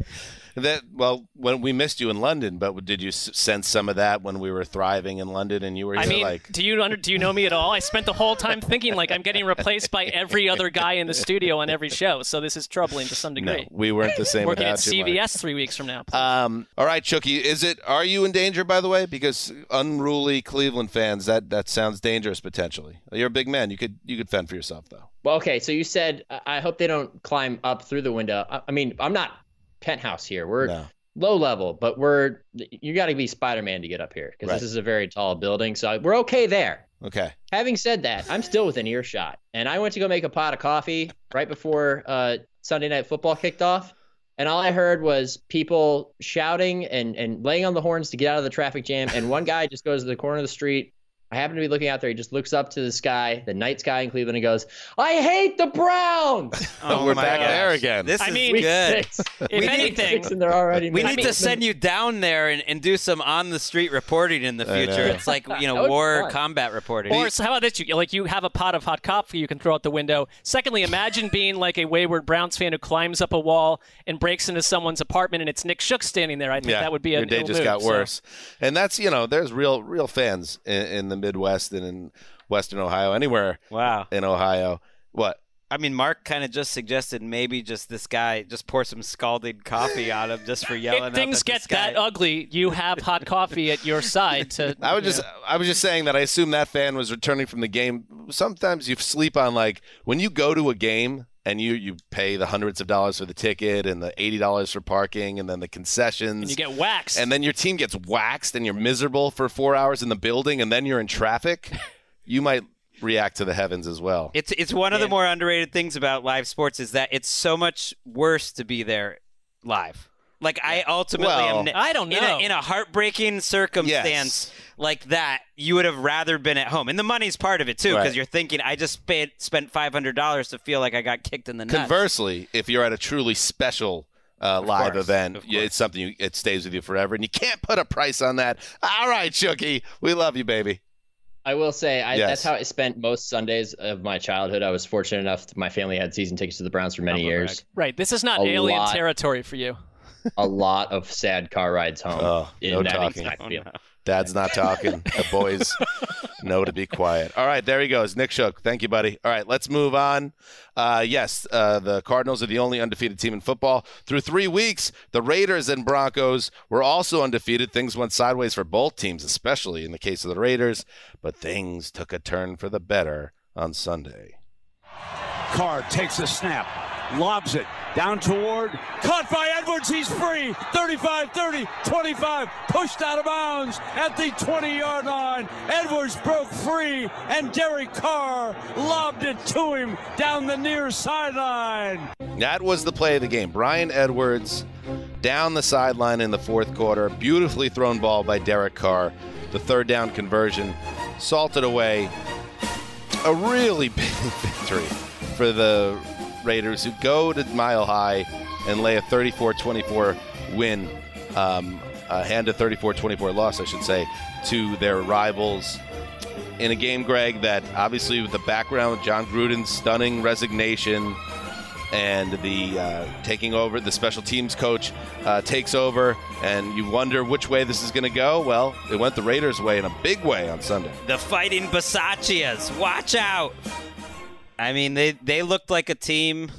That well, when we missed you in London, but did you sense some of that when we were thriving in London and you were I mean, like do you under, do you know me at all? I spent the whole time thinking like I'm getting replaced by every other guy in the studio on every show. So this is troubling to some no, degree. we weren't the same Working at without you. CVS three weeks from now. Um, all right, Chucky, is it? Are you in danger, by the way? Because unruly Cleveland fans, that that sounds dangerous potentially. You're a big man. You could you could fend for yourself though. Well, okay. So you said I I hope they don't climb up through the window. I, I mean, I'm not penthouse here. We're No. low level, but we're you got to be Spider Man to get up here because Right. this is a very tall building. So we're okay there. Okay. Having said that, I'm still within earshot, and I went to go make a pot of coffee right before uh, Sunday Night Football kicked off, and all I heard was people shouting and and laying on the horns to get out of the traffic jam. And one guy just goes to the corner of the street. I happen to be looking out there. He just looks up to the sky, the night sky in Cleveland, and goes, "I hate the Browns." Oh We're back gosh. there again. This I is mean, Week good. six. if we need anything, Six and they're already. We made- need to send you down there and, and do some on the street reporting in the future. It's like you know war combat reporting. Or so how about this? You like you have a pot of hot coffee you can throw out the window. Secondly, imagine being like a wayward Browns fan who climbs up a wall and breaks into someone's apartment, and it's Nick Shook standing there. I think yeah, that would be a your day just move, got so. worse, and that's you know there's real real fans in, in the Midwest and in Western Ohio, anywhere wow. in Ohio. What? I mean, Marc kind of just suggested maybe just this guy just pour some scalded coffee on him just for yelling. If up things at get this guy. that ugly, you have hot coffee at your side to. I was just know. I was just saying that I assume that fan was returning from the game. Sometimes you sleep on like when you go to a game and you you pay the hundreds of dollars for the ticket and the eighty dollars for parking and then the concessions and you get waxed. and then your team gets waxed and you're miserable for four hours in the building and then you're in traffic. you might react to the heavens as well. It's it's one of the more underrated things about live sports is that it's so much worse to be there live. Like I ultimately Well- am. I don't In know. a, in a heartbreaking circumstance like that, you would have rather been at home, and the money's part of it too, because Right. you're thinking, I just spent spent five hundred dollars to feel like I got kicked in the nuts. Conversely, if you're at a truly special uh, live course, event, it's something you, it stays with you forever, and you can't put a price on that. All right, Chucky, we love you, baby. I will say I, Yes. that's how I spent most Sundays of my childhood. I was fortunate enough that my family had season tickets to the Browns for many years. Right. This is not A alien lot. territory for you. A lot of sad car rides home. Oh, in no that talking. exact field. Dad's not talking. the boys know to be quiet. All right, there he goes. Nick Shook. Thank you, buddy. All right, let's move on. Uh, yes, uh, the Cardinals are the only undefeated team in football. Through three weeks, the Raiders and Broncos were also undefeated. Things went sideways for both teams, especially in the case of the Raiders, but things took a turn for the better on Sunday. Carr takes a snap, lobs it down toward. Caught by Edwards. He's free. 35 30, 25. Pushed out of bounds at the 20 yard line. Edwards broke free, and Derek Carr lobbed it to him down the near sideline. That was the play of the game. Bryan Edwards down the sideline in the fourth quarter. Beautifully thrown ball by Derek Carr. The third down conversion salted away. A really big victory for the Raiders who go to Mile High and lay a 34 24 win, um, hand a 34 24 loss, I should say, to their rivals in a game, Gregg, that obviously with the background, of John Gruden's stunning resignation and the uh, taking over, the special teams coach uh, takes over, and you wonder which way this is going to go. Well, it went the Raiders' way in a big way on Sunday. The fighting Bisaccias. Watch out. I mean, they they looked like a team.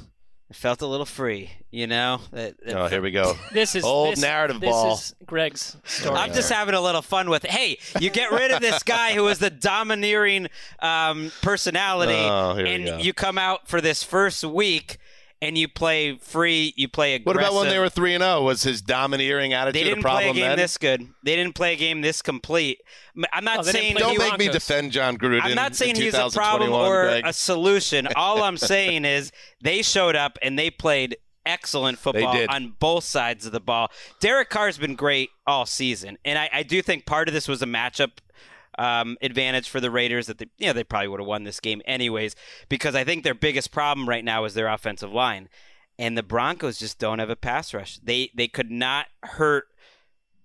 that Felt a little free, you know. That- that- Oh, here we go. This is old this- narrative this ball. is Gregg's story. I'm just having a little fun with it. Hey, you get rid of this guy who is the domineering um, personality, Oh, and you come out for this first week and you play free, you play aggressive. What about when they were three and zero? Was his domineering attitude They didn't a problem play a game then? this good. They didn't play a game this complete. I'm not Oh, saying Don't the make me defend John Gruden. I'm not in saying he's a problem or Gregg. a solution. All I'm saying is they showed up and they played excellent football on both sides of the ball. Derek Carr's been great all season, and I, I do think part of this was a matchup um, advantage for the Raiders that they, you know, they probably would have won this game anyways because I think their biggest problem right now is their offensive line, and the Broncos just don't have a pass rush. They they could not hurt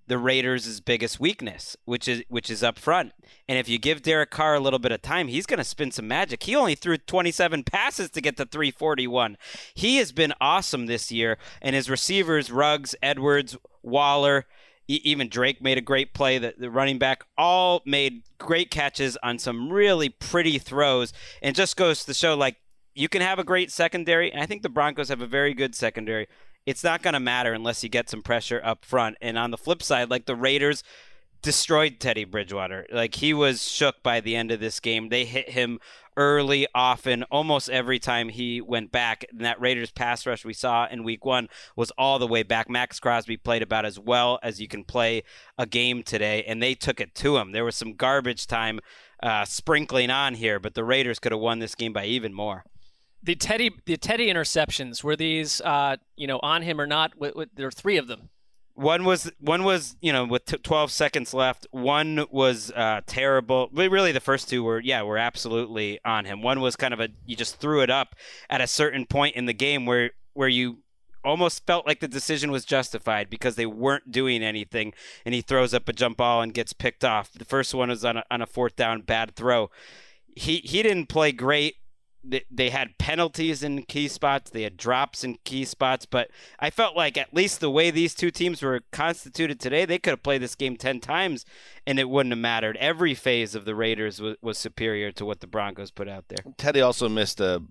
the Raiders' biggest weakness, which is which is up front. And if you give Derek Carr a little bit of time, he's going to spin some magic. He only threw 27 passes to get to 341. He has been awesome this year, and his receivers, Ruggs, Edwards, Waller, even Drake made a great play. The, the running back all made great catches on some really pretty throws, and just goes to show like you can have a great secondary. And I think the Broncos have a very good secondary it's not going to matter unless you get some pressure up front. And on the flip side, like the Raiders destroyed Teddy Bridgewater. Like he was shook by the end of this game. They hit him early, often, almost every time he went back. And that Raiders pass rush we saw in week one was all the way back. Maxx Crosby played about as well as you can play a game today, and they took it to him. There was some garbage time uh, sprinkling on here, but the Raiders could have won this game by even more. the Teddy the Teddy interceptions were these uh, you know on him or not? With, with, there are three of them. One was one was you know with t- 12 seconds left. One was uh, terrible. Really, the first two were yeah were absolutely on him. One was kind of a you just threw it up at a certain point in the game where where you almost felt like the decision was justified because they weren't doing anything, and he throws up a jump ball and gets picked off. The first one was on a, on a fourth down bad throw. He he didn't play great they- they had penalties in key spots they had drops in key spots but i felt like at least the way these two teams were constituted today they could have played this game 10 times and it wouldn't have mattered. Every phase of the raiders was, was superior to what the broncos put out there. Teddy also missed a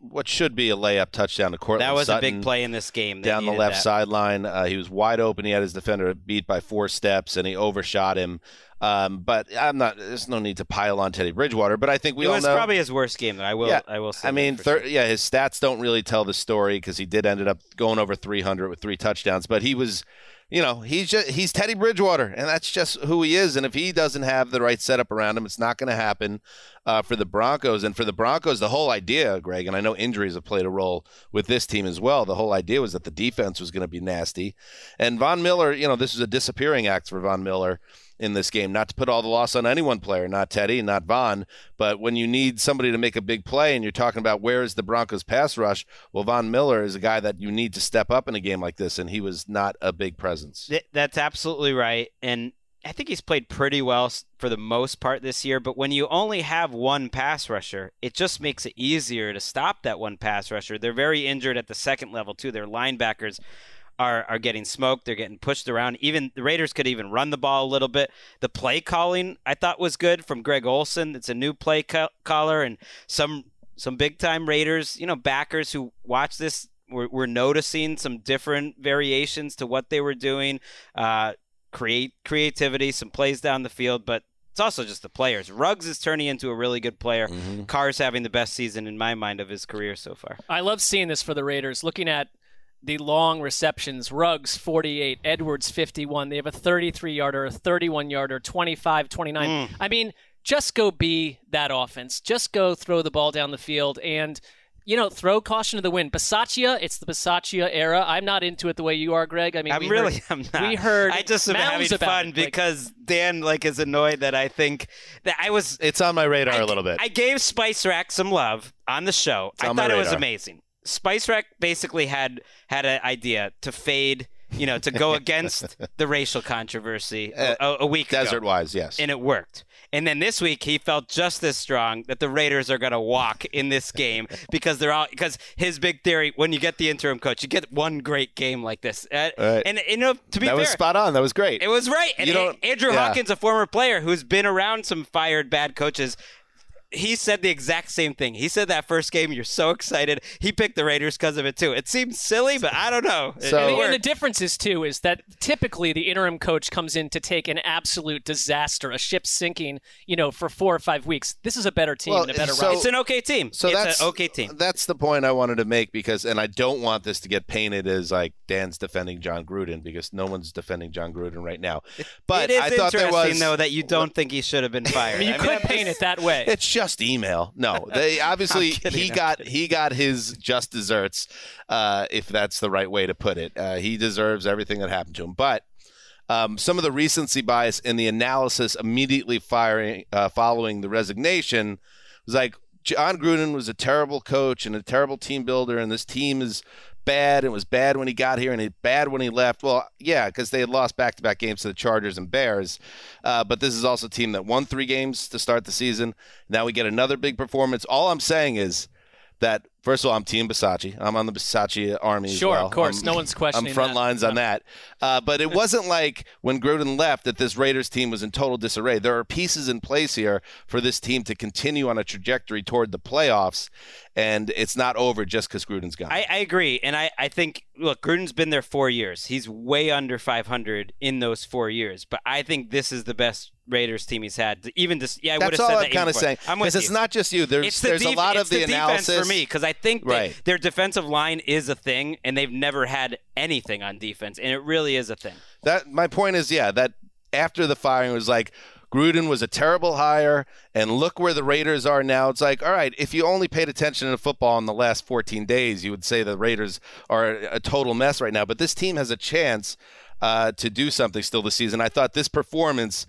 what should be a layup touchdown to Courtland that was a big play in this game They down the left that. sideline. Uh, he was wide open. He had his defender beat by four steps, and he overshot him. Um, but I'm not. There's no need to pile on Teddy Bridgewater. But I think we it all was know. probably his worst game. Though. I will. Yeah, I will say. I mean, thir- yeah, his stats don't really tell the story because he did ended up going over 300 with three touchdowns. But he was, you know, he's just he's Teddy Bridgewater, and that's just who he is. And if he doesn't have the right setup around him, it's not going to happen uh, for the Broncos. And for the Broncos, the whole idea, Gregg, and I know injuries have played a role with this team as well. The whole idea was that the defense was going to be nasty, and Von Miller, you know, this was a disappearing act for Von Miller in this game. Not to put all the loss on any one player, not Teddy, not Von, but when you need somebody to make a big play and you're talking about where is the Broncos pass rush, well, Von Miller is a guy that you need to step up in a game like this, and he was not a big presence. That's absolutely right. And I think he's played pretty well for the most part this year. But when you only have one pass rusher, it just makes it easier to stop that one pass rusher. They're very injured at the second level, too. Their linebackers are, are getting smoked. They're getting pushed around. Even the Raiders could even run the ball a little bit. The play calling I thought was good from Greg Olson. It's a new play ca- caller and some some big time Raiders, you know, backers who watch this were, were noticing some different variations to what they were doing. Uh, create creativity, some plays down the field, but it's also just the players. Ruggs is turning into a really good player. Carr's having the best season in my mind of his career so far. I love seeing this for the Raiders. Looking at the long receptions, Ruggs 48, Edwards 51. They have a 33 yarder, a 31 yarder, 25, 29. Mm. I mean, just go be that offense. Just go throw the ball down the field and you know, throw caution to the wind. Bisaccia, it's the Bisaccia era. I'm not into it the way you are, Gregg. I mean, I'm we really, heard, I'm not. We heard. I just am having fun it. Like, because Dan like is annoyed that I think that I was. It's on my radar a little bit. I gave Spice Rack some love on the show. It's I on thought it was amazing. Spice Rack basically had had an idea to fade, you know, to go against the racial controversy a, a- a week ago. Desert wise, yes. and it worked. And then this week he felt just as strong that the Raiders are going to walk in this game because they're all because his big theory when you get the interim coach you get one great game like this. Uh, Right. And you know to be that fair, was spot on. That was great. it was right. And You A- Andrew yeah. Hawkins, a former player who's been around some fired bad coaches, he said the exact same thing. He said that first game, you're so excited. He picked the Raiders because of it too. It seems silly, but I don't know. So- and, the, and the difference is too is that typically the interim coach comes in to take an absolute disaster, a ship sinking, you know, for four or five weeks. This is a better team Well, and a better so- roster. it's an okay team. So it's that's an okay team. That's the point I wanted to make because, and I don't want this to get painted as like Dan's defending John Gruden because no one's defending John Gruden right now. But it is I thought interesting there was though that you don't think he should have been fired. I mean, you I could I'm paint just- it that way. It's just email. No, they obviously kidding, he I'm got kidding. he got his just desserts, uh, if that's the right way to put it. Uh, he deserves everything that happened to him. But um, some of the recency bias in the analysis immediately firing uh, following the resignation was like John Gruden was a terrible coach and a terrible team builder, and this team is bad. And it was bad when he got here and it bad when he left. Well, yeah, because they had lost back-to-back games to the Chargers and Bears. Uh, but this is also a team that won three games to start the season. Now we get another big performance. All I'm saying is that first of all, I'm Team Bisaccia. I'm on the Bisaccia army. as Sure, well. of course. I'm- No one's questioning I'm front that. lines on that. Uh, but it wasn't like when Gruden left that this Raiders team was in total disarray. There are pieces in place here for this team to continue on a trajectory toward the playoffs, and it's not over just because Gruden's gone. I, I agree, and I, I think look, Gruden's been there four years. He's way under 500 in those four years, but I think this is the best Raiders team he's had. Even just yeah, I would That's have all said I'm that kind of saying. Because it's you. not just you. There's the there's a lot it's of the, defense analysis for me because I think Right. their defensive line is a thing, and they've never had anything on defense, and it really is a thing. That my point is, yeah, that after the firing was like Gruden was a terrible hire, and look where the Raiders are now. It's like, all right, if you only paid attention to football in the last 14 days, you would say the Raiders are a total mess right now. But this team has a chance uh, to do something still this season. I thought this performance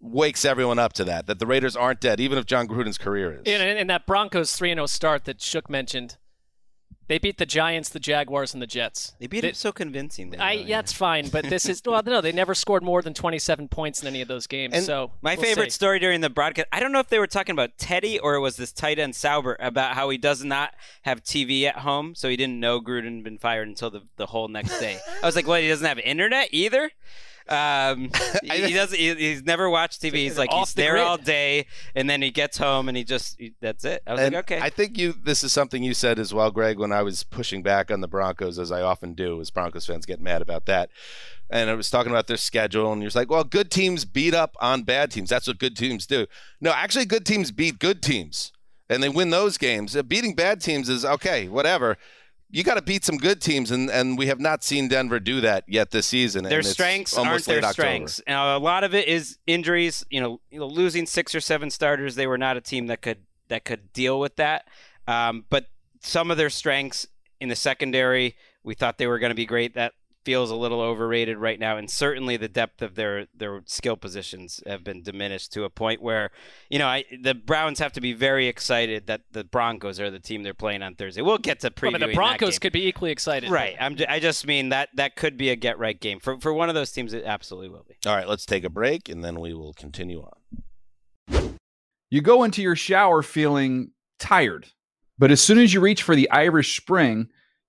wakes everyone up to that, that the Raiders aren't dead, even if John Gruden's career is. in, in that Broncos 3 0 start that Shook mentioned, they beat the Giants, the Jaguars, and the Jets. They beat They- him so convincingly. I, though, yeah, that's fine, but this is well, no, they never scored more than 27 points in any of those games. And so my we'll favorite see. story during the broadcast, I don't know if they were talking about Teddy or it was this tight end Saubert about how he does not have TV at home, so he didn't know Gruden had been fired until the, the whole next day. I was like, well, He doesn't have internet either. Um, he, does. He, he's never watched TV. He's like he's the there grid. all day, and then he gets home and he just he, that's it. I was And like, okay. I think you. This is something you said as well, Gregg. When I was pushing back on the Broncos, as I often do, as Broncos fans get mad about that. And I was talking about their schedule, and you're like, "Well, good teams beat up on bad teams. That's what good teams do." No, actually, good teams beat good teams, and they win those games. Beating bad teams is okay, whatever. You got to beat some good teams, and, and we have not seen Denver do that yet this season. their strengths aren't their strengths. Now, a lot of it is injuries. You know, you know, losing six or seven starters, they were not a team that could that could deal with that. Um, but some of their strengths in the secondary, we thought they were going to be great. That feels a little overrated right now, and certainly the depth of their their skill positions have been diminished to a point where, you know, I, the Browns have to be very excited that the Broncos are the team they're playing on Thursday. We'll get to I previewing mean, the that Broncos game. could be equally excited. Right. I'm. ju- I just mean that that could be a get right game for for one of those teams. It absolutely will be. All right, let's take a break, and then we will continue on. You go into your shower feeling tired, but as soon as you reach for the Irish Spring,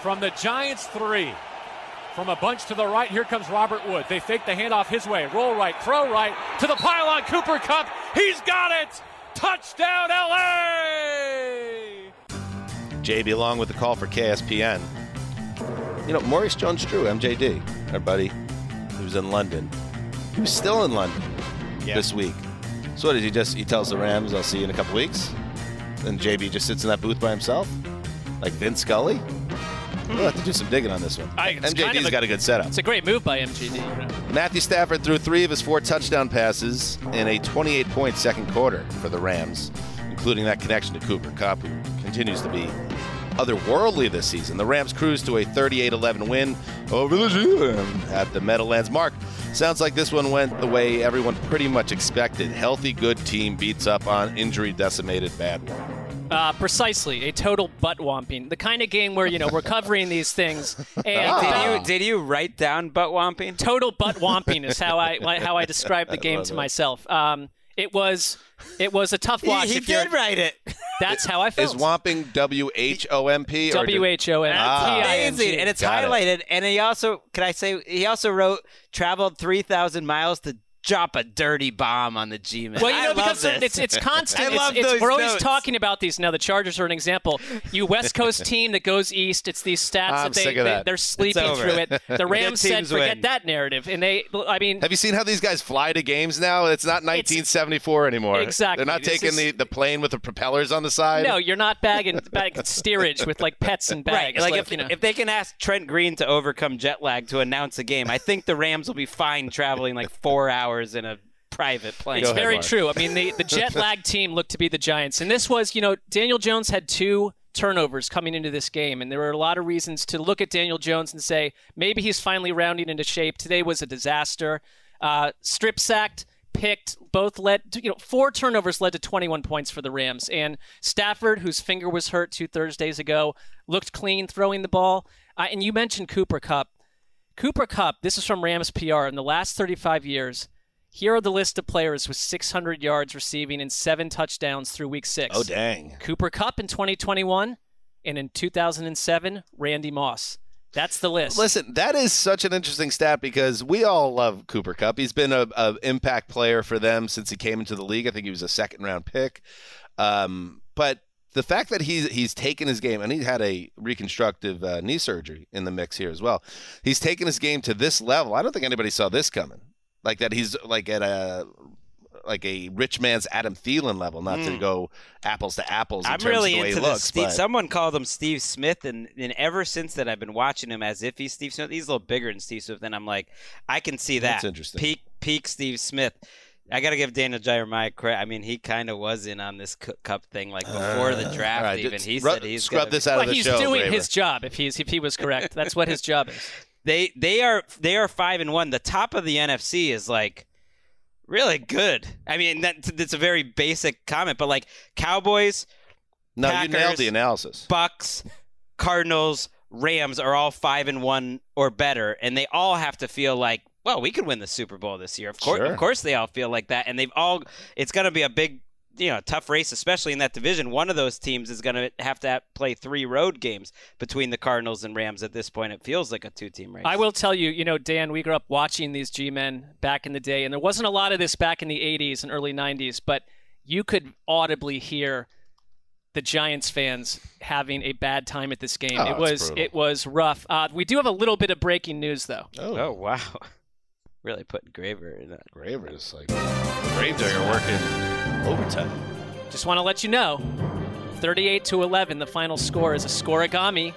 from the Giants three. From a bunch to the right, here comes Robert Wood. They fake the handoff his way. Roll right, throw right to the pylon. Cooper Kupp. He's got it. Touchdown, LA. JB Long with the call for KSPN. You know, Maurice Jones-Drew, MJD, our buddy, who was in London. He was still in London this week. So what did he just? He tells the Rams, "I'll see you in a couple weeks." And JB just sits in that booth by himself, like Vin Scully. We'll have to do some digging on this one. I- MJD's kind of a- got a good setup. It's a great move by MJD. Matthew Stafford threw three of his four touchdown passes in a 28-point second quarter for the Rams, including that connection to Cooper Kupp, who continues to be otherworldly this season. The Rams cruise to a 38-11 win over the G-Men at the Meadowlands. Marc, sounds like this one went the way everyone pretty much expected. Healthy, good team beats up on injury-decimated bad one. Uh, precisely, a total butt womping. The kind of game where you know we're covering these things. And Did uh, you did you write down butt womping? total butt womping is how I how I describe the game love to it. myself. Um, it was it was a tough watch. he if did write it. That's how I felt. Is. Womping W H O M P? or did- W-H-O-M-P. Ah. Amazing, and it's Got it. highlighted. And he also, can I say, he also wrote traveled three thousand miles to drop a dirty bomb on the G-man. Well, you I know, love because this. it's it's constant. I It's- love it's- those we're always notes. talking about these now. The Chargers are an example. You West Coast team that goes east. It's these stats I'm that they, sick of they that. they're sleeping through it. The Rams said, "Forget win." that narrative," and they. I mean, Have you seen how these guys fly to games now? It's not 1974 anymore. Exactly. They're not This taking is- the, the plane with the propellers on the side. no, you're not bagging bagging steerage with like pets and bags. Right, bags. like if, you know. if they can ask Trent Green to overcome jet lag to announce a game, I think the Rams will be fine traveling like four hours in a private plane. It's very true. I mean, the, the jet lag team looked to be the Giants. And this was, you know, Daniel Jones had two turnovers coming into this game. And there were a lot of reasons to look at Daniel Jones and say, maybe he's finally rounding into shape. Today was a disaster. Uh, strip sacked, picked, both led, to, you know, four turnovers led to 21 points for the Rams. And Stafford, whose finger was hurt two Thursdays ago, looked clean throwing the ball. Uh, and you mentioned Cooper Kupp. Cooper Kupp, this is from Rams PR, in the last 35 years, here are the list of players with 600 yards receiving and seven touchdowns through week six. Oh, dang. Cooper Kupp in 2021, and in 2007, Randy Moss. That's the list. Listen, that is such an interesting stat because we all love Cooper Kupp. He's been a, a impact player for them since he came into the league. I think he was a second round pick. Um, but the fact that he's he's taken his game and he had a reconstructive uh, knee surgery in the mix here as well. He's taken his game to this level. I don't think anybody saw this coming. Like that he's like at a like a rich man's Adam Thielen level, not to Mm. go apples to apples. In I'm terms really of the way into he this. looks, Steve, but- someone called him Steve Smith, and, and ever since that, I've been watching him as if he's Steve Smith. He's a little bigger than Steve Smith, and I'm like, I can see that. That's interesting. Peak, peak Steve Smith. I got to give Daniel Jeremiah credit. I mean, he kind of was in on this Kupp thing like before the Uh, draft. all right, even he rub- said he's scrub gotta this be- out of well, the he's show, doing Graver. his job. If he's if he was correct, that's what his job is. They they are they are five and one. The top of the NFC is like really good. I mean, that that's a very basic comment, but like Cowboys, No, you Packers, nailed the analysis. Bucks, Cardinals, Rams are all five and one or better, and they all have to feel like, well, we could win the Super Bowl this year. Of course, Sure. of course, they all feel like that, and they've all. It's going to be a big, you know, tough race, especially in that division. One of those teams is going to have to play three road games between the Cardinals and Rams. At this point, it feels like a two-team race. I will tell you, you know, Dan, we grew up watching these G-men back in the day, and there wasn't a lot of this back in the 80s and early 90s, but you could audibly hear the Giants fans having a bad time at this game. Oh, it was brutal. it was rough. Uh, we do have a little bit of breaking news, though. Oh, wow. Really putting Graver in that. Graver is like Gravedigger working overtime. Just want to let you know, 38 to 11, the final score is a scorigami.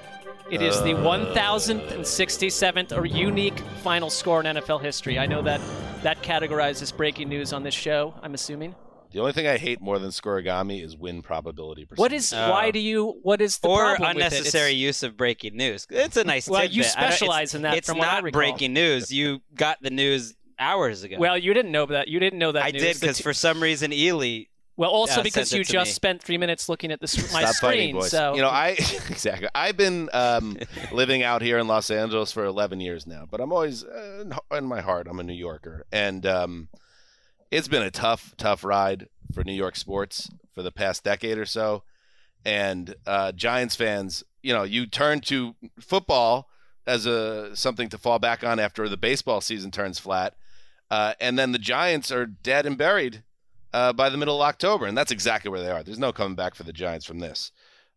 It is the Uh. 1,067th or unique final score in NFL history. I know that that categorizes breaking news on this show. I'm assuming. The only thing I hate more than scorigami is win probability percentage. What is? why do you? What is the or problem with it? unnecessary use of breaking news. It's a nice. Well, you tidbit. I don't- specialize in that It's from what I not breaking news. You got the news hours ago. Well, you didn't know that. You didn't know that. I news. did because t- for some reason Ely. well, also uh, because you just me. spent three minutes looking at the s- my Stop screen. fighting. So You know, I exactly. I've been um, living out here in Los Angeles for 11 years now, but I'm always uh, in my heart. I'm a New Yorker, and um, it's been a tough, tough ride for New York sports for the past decade or so. And uh, Giants fans, you know, you turn to football as a something to fall back on after the baseball season turns flat, uh, and then the Giants are dead and buried uh, by the middle of October, and that's exactly where they are. There's no coming back for the Giants from this.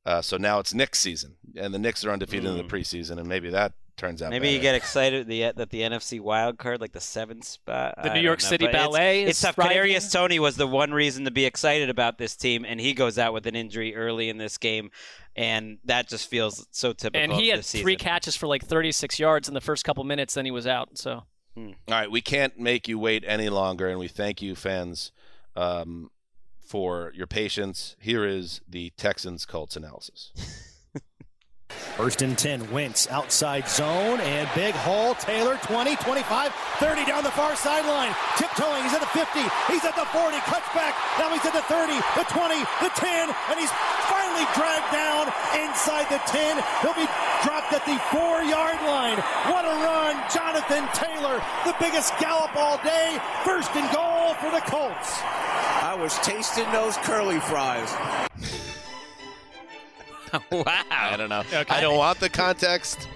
Uh, so now it's Knicks season, and the Knicks are undefeated in the preseason, and maybe that turns out. Mm. Maybe you get excited the, that the NFC wild card, like the seventh spot. The I New York know, City but it's- Ballet It's, tough. thriving. Kadarius Toney was the one reason to be excited about this team, and he goes out with an injury early in this game, and that just feels so typical. and he had this three catches for like 36 yards in the first couple minutes. Then he was out. So All right, we can't make you wait any longer, and we thank you, fans, um, for your patience. Here is the Texans Colts analysis. First and 10, Wentz outside zone and big hole. Taylor 20, 25, 30 down the far sideline. Tiptoeing, he's at the 50, he's at the 40, cuts back. Now he's at the 30, the 20, the 10, and he's finally dragged down inside the 10. He'll be dropped at the four yard line. What a run, Jonathan Taylor, the biggest gallop all day. First and goal for the Colts. I was tasting those curly fries. wow. I don't know. I don't want the context.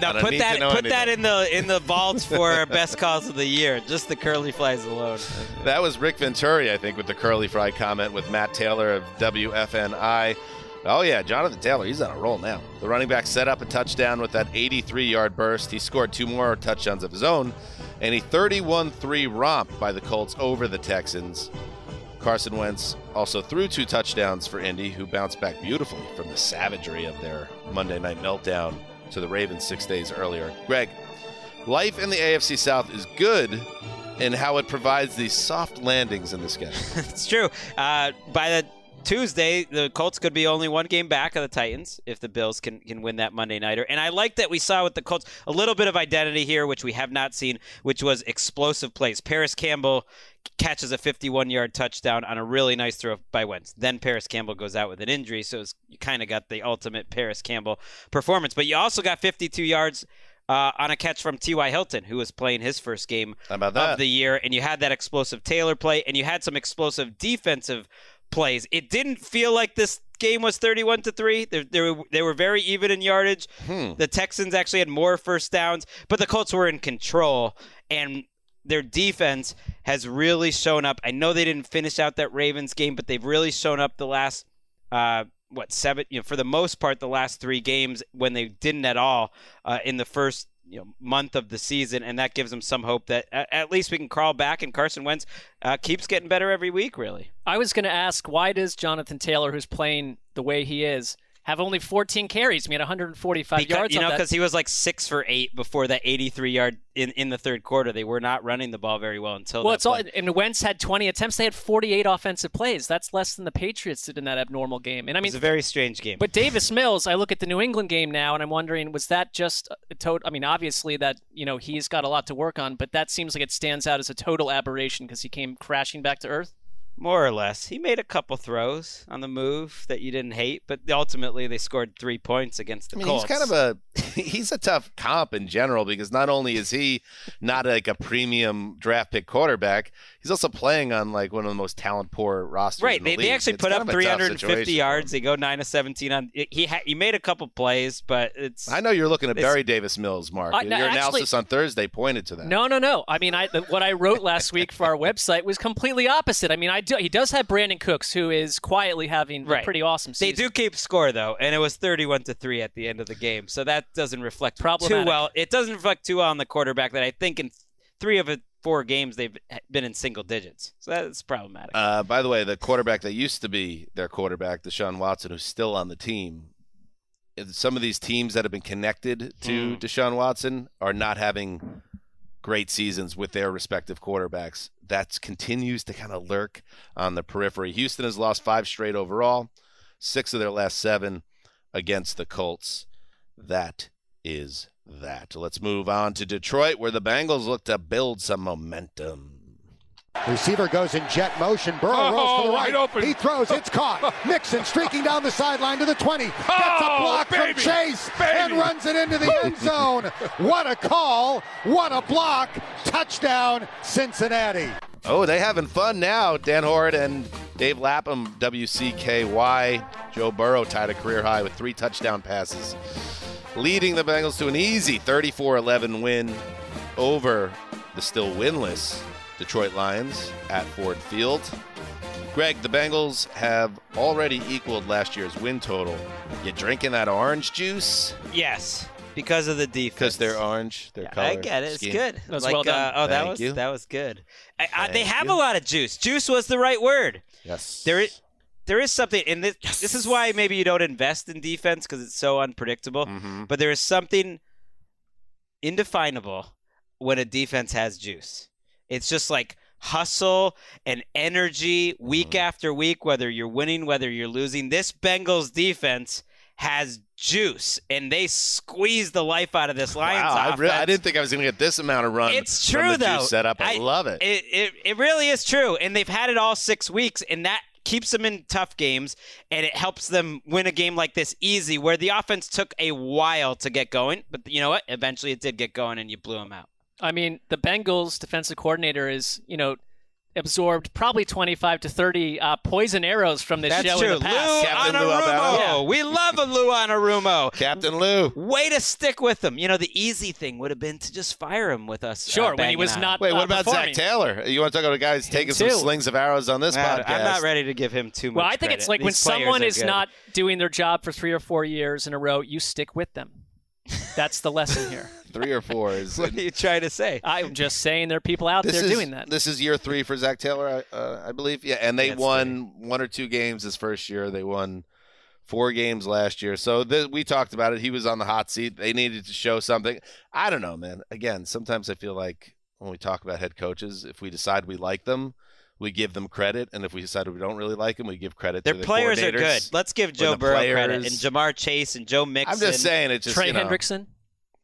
Now put that know put that in the in the vaults for best calls of the year. Just the curly flies alone. That was Rick Venturi, I think, with the curly fry comment with Matt Taylor of WFNI. Oh, yeah, Jonathan Taylor, he's on a roll now. The running back set up a touchdown with that 83 yard burst. He scored two more touchdowns of his own and a 31 3 romp by the Colts over the Texans. Carson Wentz also threw two touchdowns for Indy, who bounced back beautifully from the savagery of their Monday night meltdown to the Ravens six days earlier. Gregg, life in the AFC South is good in how it provides these soft landings in the schedule. it's true. Uh, by the Tuesday, the Colts could be only one game back of the Titans if the Bills can, can win that Monday nighter. And I like that we saw with the Colts a little bit of identity here, which we have not seen, which was explosive plays. Parris Campbell catches a 51-yard touchdown on a really nice throw by Wentz. Then Parris Campbell goes out with an injury, so it's, you kind of got the ultimate Parris Campbell performance. But you also got 52 yards uh, on a catch from T.Y. Hilton, who was playing his first game about that? of the year, and you had that explosive Taylor play, and you had some explosive defensive plays. It didn't feel like this game was 31 to 3. They, they, were, they were very even in yardage. Hmm. The Texans actually had more first downs, but the Colts were in control, and their defense has really shown up. I know they didn't finish out that Ravens game, but they've really shown up the last uh, what seven? You know, for the most part, the last three games when they didn't at all uh, in the first you know month of the season, and that gives them some hope that at, least we can crawl back. And Carson Wentz uh, keeps getting better every week. Really, I was going to ask why does Jonathan Taylor, who's playing the way he is, have only 14 carries. I had 145 because, yards. You know, because he was like six for eight before that 83 yard in, in the third quarter. They were not running the ball very well until. Well, it's all. And Wentz had 20 attempts. They had 48 offensive plays. That's less than the Patriots did in that abnormal game. And I mean, it's a very strange game. But Davis Mills, I look at the New England game now, and I'm wondering, was that just a total? I mean, obviously that you know he's got a lot to work on, but that seems like it stands out as a total aberration because he came crashing back to earth. More or less. He made a couple throws on the move that you didn't hate, but ultimately they scored three points against the I mean, Colts. he's kind of a he's a tough comp in general because not only is he not like a premium draft pick quarterback, he's also playing on like one of the most talent poor rosters. Right. in the they, they, actually It's put up of a tough 350 yards. They go nine of 17 on. He ha- he made a couple plays, but it's. I know you're looking at Barry Davis Mills, Marc. Uh, no, Your actually- analysis on Thursday pointed to that. No, no, no. I mean, I what I wrote last week for our website was completely opposite. I mean, I do, he does have Brandin Cooks, who is quietly having a pretty awesome They do keep score though, and it was 31 to three at the end of the game, so that doesn't reflect too well. It doesn't reflect too well on the quarterback that I think in three of the four games they've been in single digits, so that's problematic. Uh, by the way, the quarterback that used to be their quarterback, Deshaun Watson, who's still on the team, some of these teams that have been connected to Deshaun Watson are not having great seasons with their respective quarterbacks. That continues to kind of lurk on the periphery. Houston has lost five straight overall, six of their last seven against the Colts. That is that. Let's move on to Detroit, where the Bengals look to build some momentum. Receiver goes in jet motion. Burrow Oh, rolls to the right. open. He throws. It's caught. Mixon streaking down the sideline to the 20. Gets a Oh, block baby, from Chase baby. and runs it into the end zone. What a call. What a block. Touchdown, Cincinnati. Oh, they having fun now. Dan Hoard and Dave Lapham, WCKY. Joe Burrow tied a career high with three touchdown passes, leading the Bengals to an easy 34-11 win over the still winless Detroit Lions at Ford Field. Gregg, the Bengals have already equaled last year's win total. You drinking that orange juice? yes, because of the defense. Because they're orange, their color. I get it. It's good. That was like, well done. Uh, oh, that Thank was you. that was good. I, I, they have you. a lot of juice. Juice was the right word. Yes. There is there is something, and this this is why maybe you don't invest in defense because it's so unpredictable. Mhm. But there is something indefinable when a defense has juice. It's just like hustle and energy week Mm-hmm. after week, whether you're winning, whether you're losing. This Bengals defense has juice, and they squeeze the life out of this Lions Wow, I, offense. re- I didn't think I was going to get this amount of run. It's from true the though. setup. I, love it. it. It it really is true, and they've had it all six weeks, and that keeps them in tough games, and it helps them win a game like this easy, where the offense took a while to get going, but you know what? Eventually, it did get going, and you blew them out. I mean, the Bengals defensive coordinator is, you know, absorbed probably 25 to 30 uh, poison arrows from this That's show true. in the past. Lou Captain Lou Anarumo. Albano. We love a Lou Anarumo. Captain Lou. Way to stick with him. You know, the easy thing would have been to just fire him with us. uh, Sure, when he banging was on. not Wait, what uh, about performing. Zac Taylor? You want to talk about a guy who's taking some slings of arrows on this Uh, podcast? I'm not ready to give him too much. Well, I think credit. it's like when These players someone is good. not doing their job for three or four years in a row, you stick with them. That's the lesson here. Three or four is. What are you trying to say? I'm just saying there are people out this there is, doing that. This is year three for Zac Taylor, I- uh, I believe. Yeah, and they That's won one or two games his first year. They won four games last year. So th- we talked about it. He was on the hot seat. They needed to show something. I don't know, man. Again, sometimes I feel like when we talk about head coaches, if we decide we like them, we give them credit, and if we decide we don't really like them, we give credit Their to the players are good. Let's give Joe Burrow credit and Ja'Marr Chase and Joe Mixon. I'm just saying, it's just Trey you know, Hendrickson.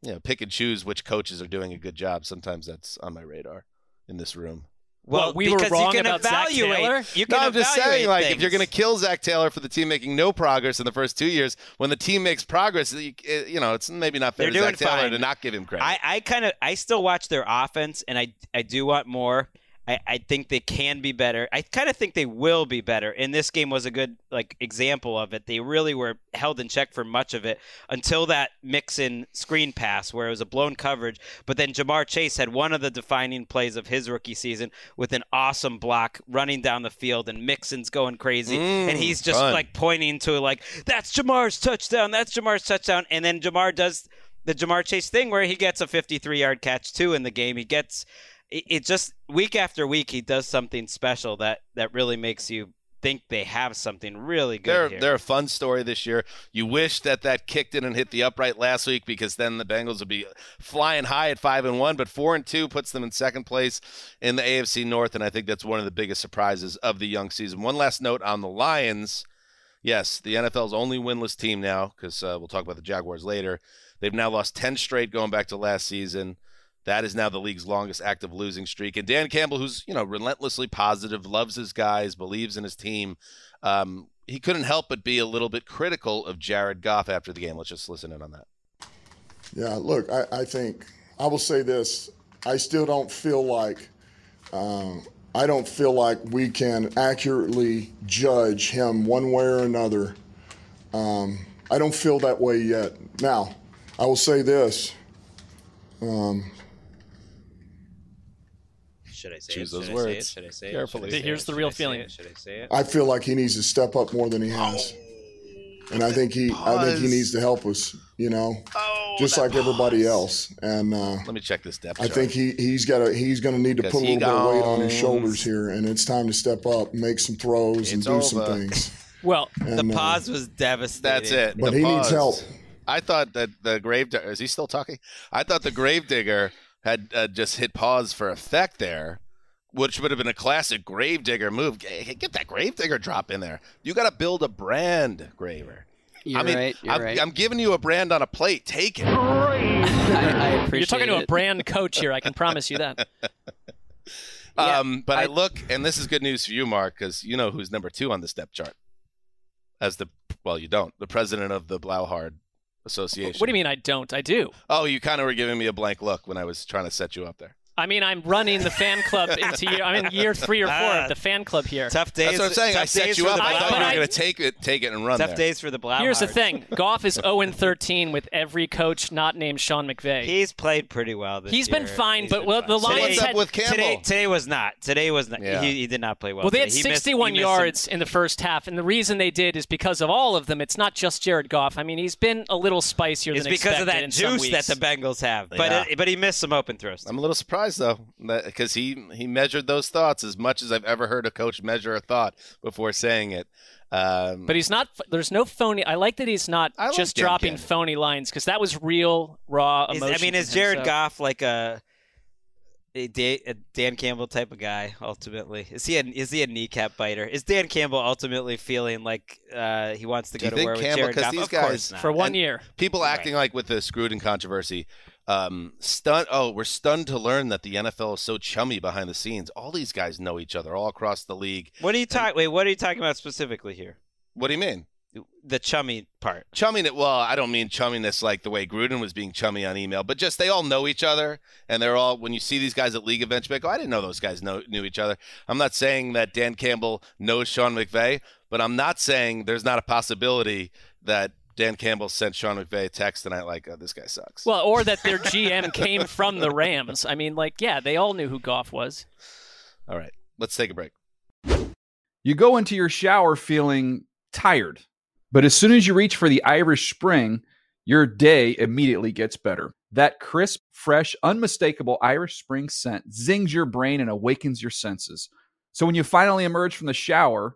You know, pick and choose which coaches are doing a good job. Sometimes that's on my radar in this room. Well, Well, we were because wrong you can about Zac evaluate. Taylor. You No, can I'm just evaluate saying, like, if you're going to kill Zac Taylor for the team making no progress in the first two years, when the team makes progress, you, you know, it's maybe not fair They're to Zac Taylor fine. to not give him credit. I, I kind of I still watch their offense and I I do want more. I, I think they can be better. I kind of think they will be better. And this game was a good like example of it. They really were held in check for much of it until that Mixon screen pass where it was a blown coverage. But then Ja'Marr Chase had one of the defining plays of his rookie season with an awesome block running down the field and Mixon's going crazy Mm, and he's just fun. like pointing to like that's Ja'Marr's touchdown. That's Ja'Marr's touchdown. And then Ja'Marr does the Ja'Marr Chase thing where he gets a 53 yard catch too in the game. He gets it, it just week after week he does something special that that really makes you think they have something really good They're here. they're a fun story this year. You wish that that kicked in and hit the upright last week because then the Bengals would be flying high at five and one. But four and two puts them in second place in the AFC North, and I think that's one of the biggest surprises of the young season. One last note on the Lions. Yes, the NFL's only winless team now because uh, we'll talk about the Jaguars later. They've now lost ten straight going back to last season. That is now the league's longest active losing streak. And Dan Campbell, who's you know relentlessly positive, loves his guys, believes in his team, um, he couldn't help but be a little bit critical of Jared Goff after the game. Let's just listen in on that. Yeah, look, I, I think I will say this: I still don't feel like um, I don't feel like we can accurately judge him one way or another. Um, I don't feel that way yet. Now, I will say this. Um, Should I say Choose it? those Should words I say it? Should I say carefully. it? Should I say Here's it? the Should real I say feeling. it? Should I say it? I feel like he needs to step up more than he has. And I think he, I think he Pause. needs to help us, you know, just like everybody else. And uh, Let me check this depth I chart. think he he's got to he's going to need to put a he little bit of weight on his goes. shoulders here, and it's time to step up, make some throws, and It's do some over. things. Well, And, the uh, pause was devastating. That's it. But The he needs pause. help. I thought that the grave is he still talking? I thought the gravedigger had uh, just hit pause for effect there, which would have been a classic gravedigger move. Get get that gravedigger drop in there. You got to build a brand, Graver. You're I mean, right, you're I'm, right. I'm giving you a brand on a plate. Take it. I, I appreciate You're talking to a brand coach here. I can promise you that. um, but I, look, and this is good news for you, Marc, because you know who's number two on the step chart. As the well, you don't. The president of the Blauhard Association. What do you mean I don't? I do. Oh, you kind of were giving me a blank look when I was trying to set you up there. I mean, I'm running the fan club into year. I'm in year three or four Ah. of the fan club here. Tough days. That's what I'm saying. I set you up. I thought you were going to take it, take it and run Tough there. days for the Blauhards. Here's the thing: Goff is 0 13 with every coach not named Sean McVay. He's played pretty well this He's year. been fine, He's but been well, fine. the So Lions what's had up with Campbell? Today, today was not. Today was not. Yeah. He, he did not play well. Well, they had today. He missed- 61 he some- yards in the first half, and the reason they did is because of all of them. It's not just Jared Goff. I mean, he's been a little spicier It's than because of that in some juice that the Bengals have. But but he missed some open throws. I'm a little surprised though, because he he measured those thoughts as much as I've ever heard a coach measure a thought before saying it. Um, But he's not. There's no phony. I like that he's not like just Dan dropping Campbell. phony lines because that was real, raw Is- emotion. I mean, from is him, Jared so- Goff like a a, a Dan Campbell type of guy? Ultimately, is he a, is he a kneecap biter? Is Dan Campbell ultimately feeling like uh, he wants to do go to think war with Campbell? Jared Because Goff? these of guys course not. for one and year? people acting like with the Gruden controversy, um, stunned. Oh, we're stunned to learn that the NFL is so chummy behind the scenes. All these guys know each other all across the league. What are you talking? Wait, what are you talking about specifically here? What do you mean? The chummy part. Chumminess. Well, I don't mean chumminess like the way Gruden was being chummy on email, but just they all know each other, and they're all. When you see these guys at league events, like, oh, I didn't know those guys know, knew each other. I'm not saying that Dan Campbell knows Sean McVay, but I'm not saying there's not a possibility that Dan Campbell sent Sean McVay a text tonight like, oh, this guy sucks. Well, or that their GM came from the Rams. I mean, like, yeah, they all knew who Goff was. All right, let's take a break. You go into your shower feeling tired, but as soon as you reach for the Irish Spring, your day immediately gets better. That crisp, fresh, unmistakable Irish Spring scent zings your brain and awakens your senses. So when you finally emerge from the shower,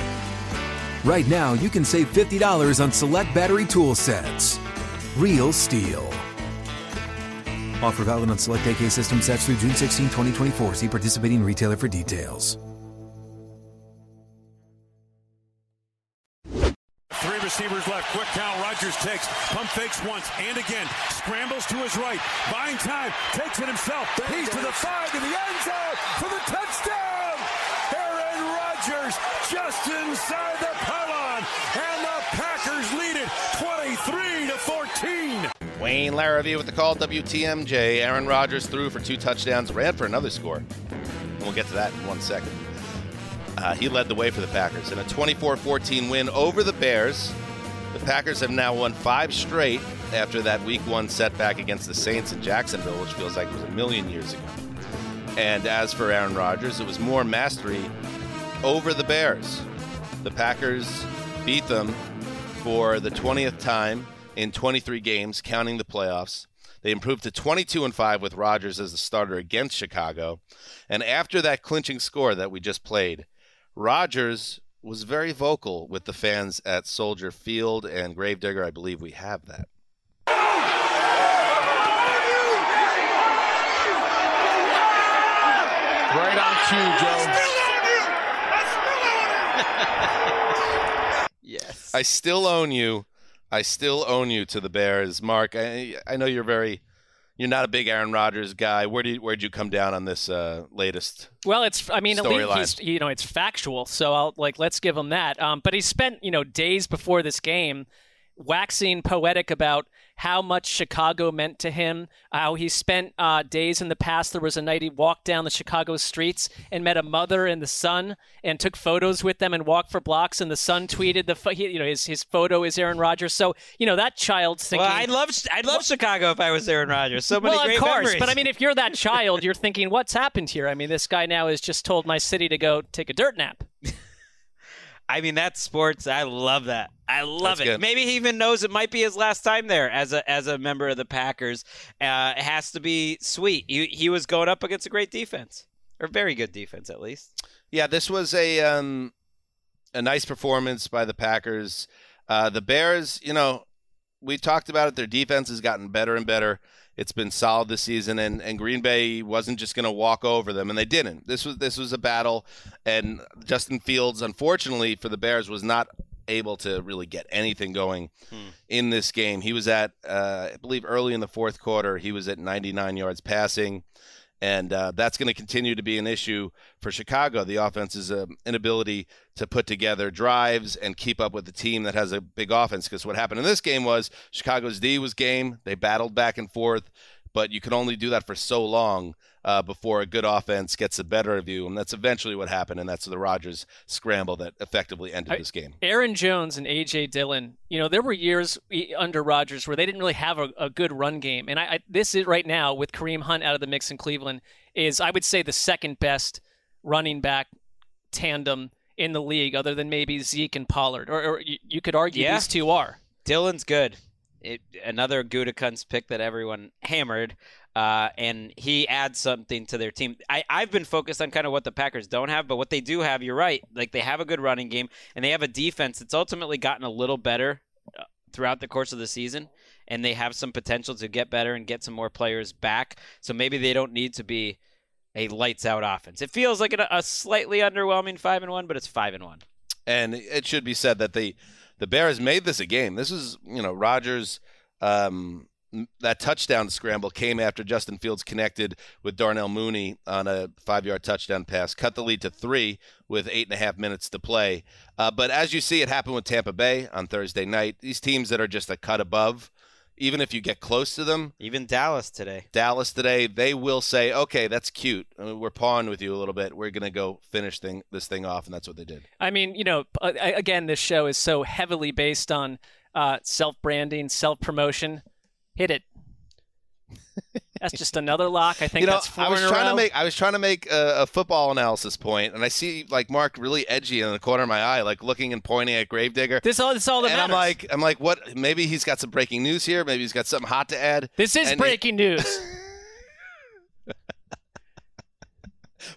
right now you can save $50 on select battery tool sets. Real STIHL. Offer valid on select AK system sets through June 16, 2024. See participating retailer for details. Three receivers left. Quick count. Rodgers takes. Pump fakes once and again. Scrambles to his right. Buying time. Takes it himself. He's to the five to the end zone for the touchdown. Rodgers just inside the pylon. And the Packers lead it 23 to 14. Wayne Larrivee with the call. WTMJ. Aaron Rodgers threw for two touchdowns, ran for another score. And we'll get to that in one second. Uh, he led the way for the Packers in a 24 14 win over the Bears. The Packers have now won five straight after that week one setback against the Saints in Jacksonville, which feels like it was a million years ago. And as for Aaron Rodgers, it was more mastery over the Bears. The Packers beat them for the 20th time in 23 games, counting the playoffs. They improved to 22 and 5 with Rodgers as the starter against Chicago. And after that clinching score that we just played, Rodgers was very vocal with the fans at Soldier Field and Gravedigger. I believe we have that. Right on cue, Joe. Yes. I still own you. I still own you to the Bears, Marc. I I know you're very you're not a big Aaron Rodgers guy. Where did where'd you come down on this uh, latest? Well, it's I mean, at least he's you know it's factual, so I'll like let's give him that. Um, but he spent you know days before this game waxing poetic about how much Chicago meant to him. How he spent uh, days in the past. There was a night he walked down the Chicago streets and met a mother and the son, and took photos with them and walked for blocks. And the son tweeted the he, you know his his photo is Aaron Rodgers. So you know that child's thinking. Well, I'd love I'd love Chicago if I was Aaron Rodgers. So many well, great of course, memories. but I mean, if you're that child, you're thinking, "What's happened here?" I mean, this guy now has just told my city to go take a dirt nap. I mean, that's sports. I love that. I love That's it. good. Maybe he even knows it might be his last time there as a as a member of the Packers. Uh, it has to be sweet. He, he was going up against a great defense, or very good defense at least. Yeah, this was a um, a nice performance by the Packers. Uh, the Bears, you know, we talked about it. Their defense has gotten better and better. It's been solid this season, and, and Green Bay wasn't just going to walk over them, and they didn't. This was this was a battle, and Justin Fields, unfortunately for the Bears, was not able to really get anything going in this game. He was at, uh, I believe, early in the fourth quarter, he was at 99 yards passing and uh, that's going to continue to be an issue for Chicago. The offense's uh, inability to put together drives and keep up with the team that has a big offense. Because what happened in this game was Chicago's D was game. They battled back and forth, but you can only do that for so long uh, before a good offense gets the better of you, and that's eventually what happened. And that's the Rodgers scramble that effectively ended I- this game. Aaron Jones and AJ Dillon. You know, there were years under Rodgers where they didn't really have a, a good run game, and I, I this is right now with Kareem Hunt out of the mix in Cleveland is I would say the second best running back tandem in the league, other than maybe Zeke and Pollard, or, or you, you could argue Yeah. these two are. Dillon's good. It, another Gutekunst pick that everyone hammered, uh, and he adds something to their team. I, I've been focused on kind of what the Packers don't have, but what they do have, you're right. Like they have a good running game, and they have a defense that's ultimately gotten a little better uh, throughout the course of the season, and they have some potential to get better and get some more players back. So maybe they don't need to be a lights out offense. It feels like a, a slightly underwhelming five and one, but it's five and one. And it should be said that the the Bears made this a game. This is you know Rodgers. Um, that touchdown scramble came after Justin Fields connected with Darnell Mooney on a five-yard touchdown pass, cut the lead to three with eight and a half minutes to play. Uh, but as you see, it happened with Tampa Bay on Thursday night. These teams that are just a cut above, even if you get close to them, even Dallas today, Dallas today, they will say, "Okay, that's cute. I mean, we're pawing with you a little bit. We're gonna go finish thing this thing off," and that's what they did. I mean, you know, uh, again, this show is so heavily based on uh, self branding, self promotion. Hit it. That's just another lock. I think you know, I was trying to make I was trying to make a, a football analysis point, and I see like Marc really edgy in the corner of my eye, like looking and pointing at Gravedigger. This all this all that and I'm like, I'm like, what? Maybe he's got some breaking news here. Maybe he's got something hot to add. This is And breaking news.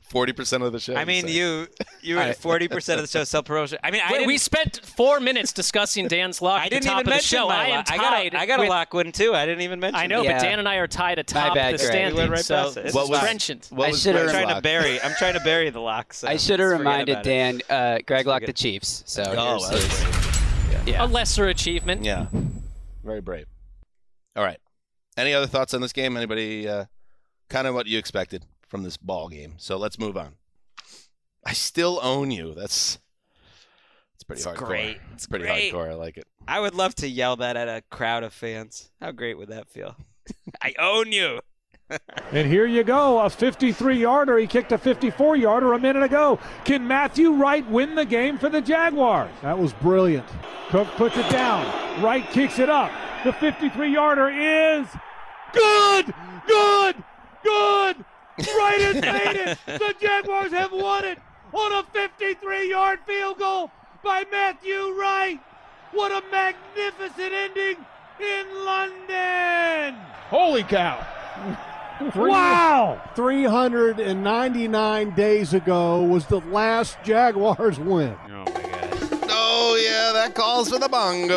Forty percent of the show. I mean, say. you you All were forty percent of the show self promotion. I mean, I Wait, we spent four minutes discussing Dan's lock I at the didn't top even of the mention show. my I am lock. tied. I got a, I got a with- lock win too. I didn't even mention. I know, it. but Dan and I are tied atop bad, the Gregg. standings. We right so it. it's What was- trenchant. what I was should have I'm Gregg's trying to bury. I'm trying to bury the locks. So I should have reminded. Dan. Uh, Gregg locked the Chiefs. So Oh, here's that's his- yeah. A lesser achievement. Yeah, very brave. All right. Any other thoughts on this game? Anybody? Uh, kind of what you expected from this ball game. So let's move on. I still own you. That's it's pretty It's hardcore. great. It's pretty great. hardcore. I like it. I would love to yell that at a crowd of fans. How great would that feel? I own you. And here you go, a 53 yarder. He kicked a 54 yarder a minute ago. Can Matthew Wright win the game for the Jaguars? That was brilliant. Cook puts it down. Wright kicks it up. The 53 yarder is good, good, good. Wright has made it. The Jaguars have won it on a 53 yard field goal by Matthew Wright. What a magnificent ending in London. Holy cow. Wow! 399 days ago was the last Jaguars win. Oh, my gosh. Oh yeah, that calls for the bongos.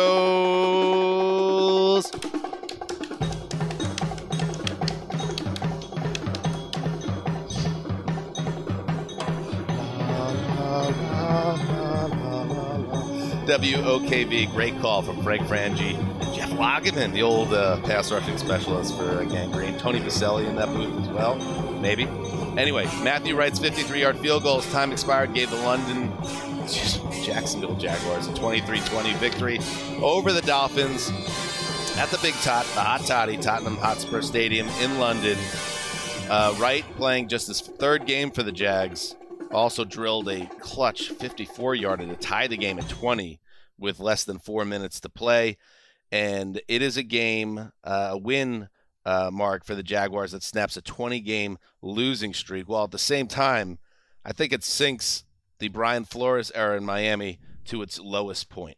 WOKV, great call from Frank Frangie. Jeff Lageman, the old uh, pass rushing specialist for uh, Gang Green. Tony Boselli in that booth as well, maybe. Anyway, Matthew Wright's 53 yard field goal as time expired gave the London Jacksonville Jaguars a 23 20 victory over the Dolphins at the Big Tot, the Hot Toddy, Tottenham Hotspur Stadium in London. Uh, Wright playing just his third game for the Jags. Also drilled a clutch 54 yarder to tie the game at 20 with less than four minutes to play. And it is a game, uh, a win uh, mark for the Jaguars that snaps a 20 game losing streak. While at the same time, I think it sinks the Brian Flores era in Miami to its lowest point.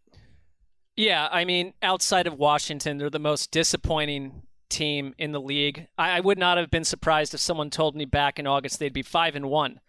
Yeah, I mean, outside of Washington, they're the most disappointing team in the league. I, I would not have been surprised if someone told me back in August they'd be five and one.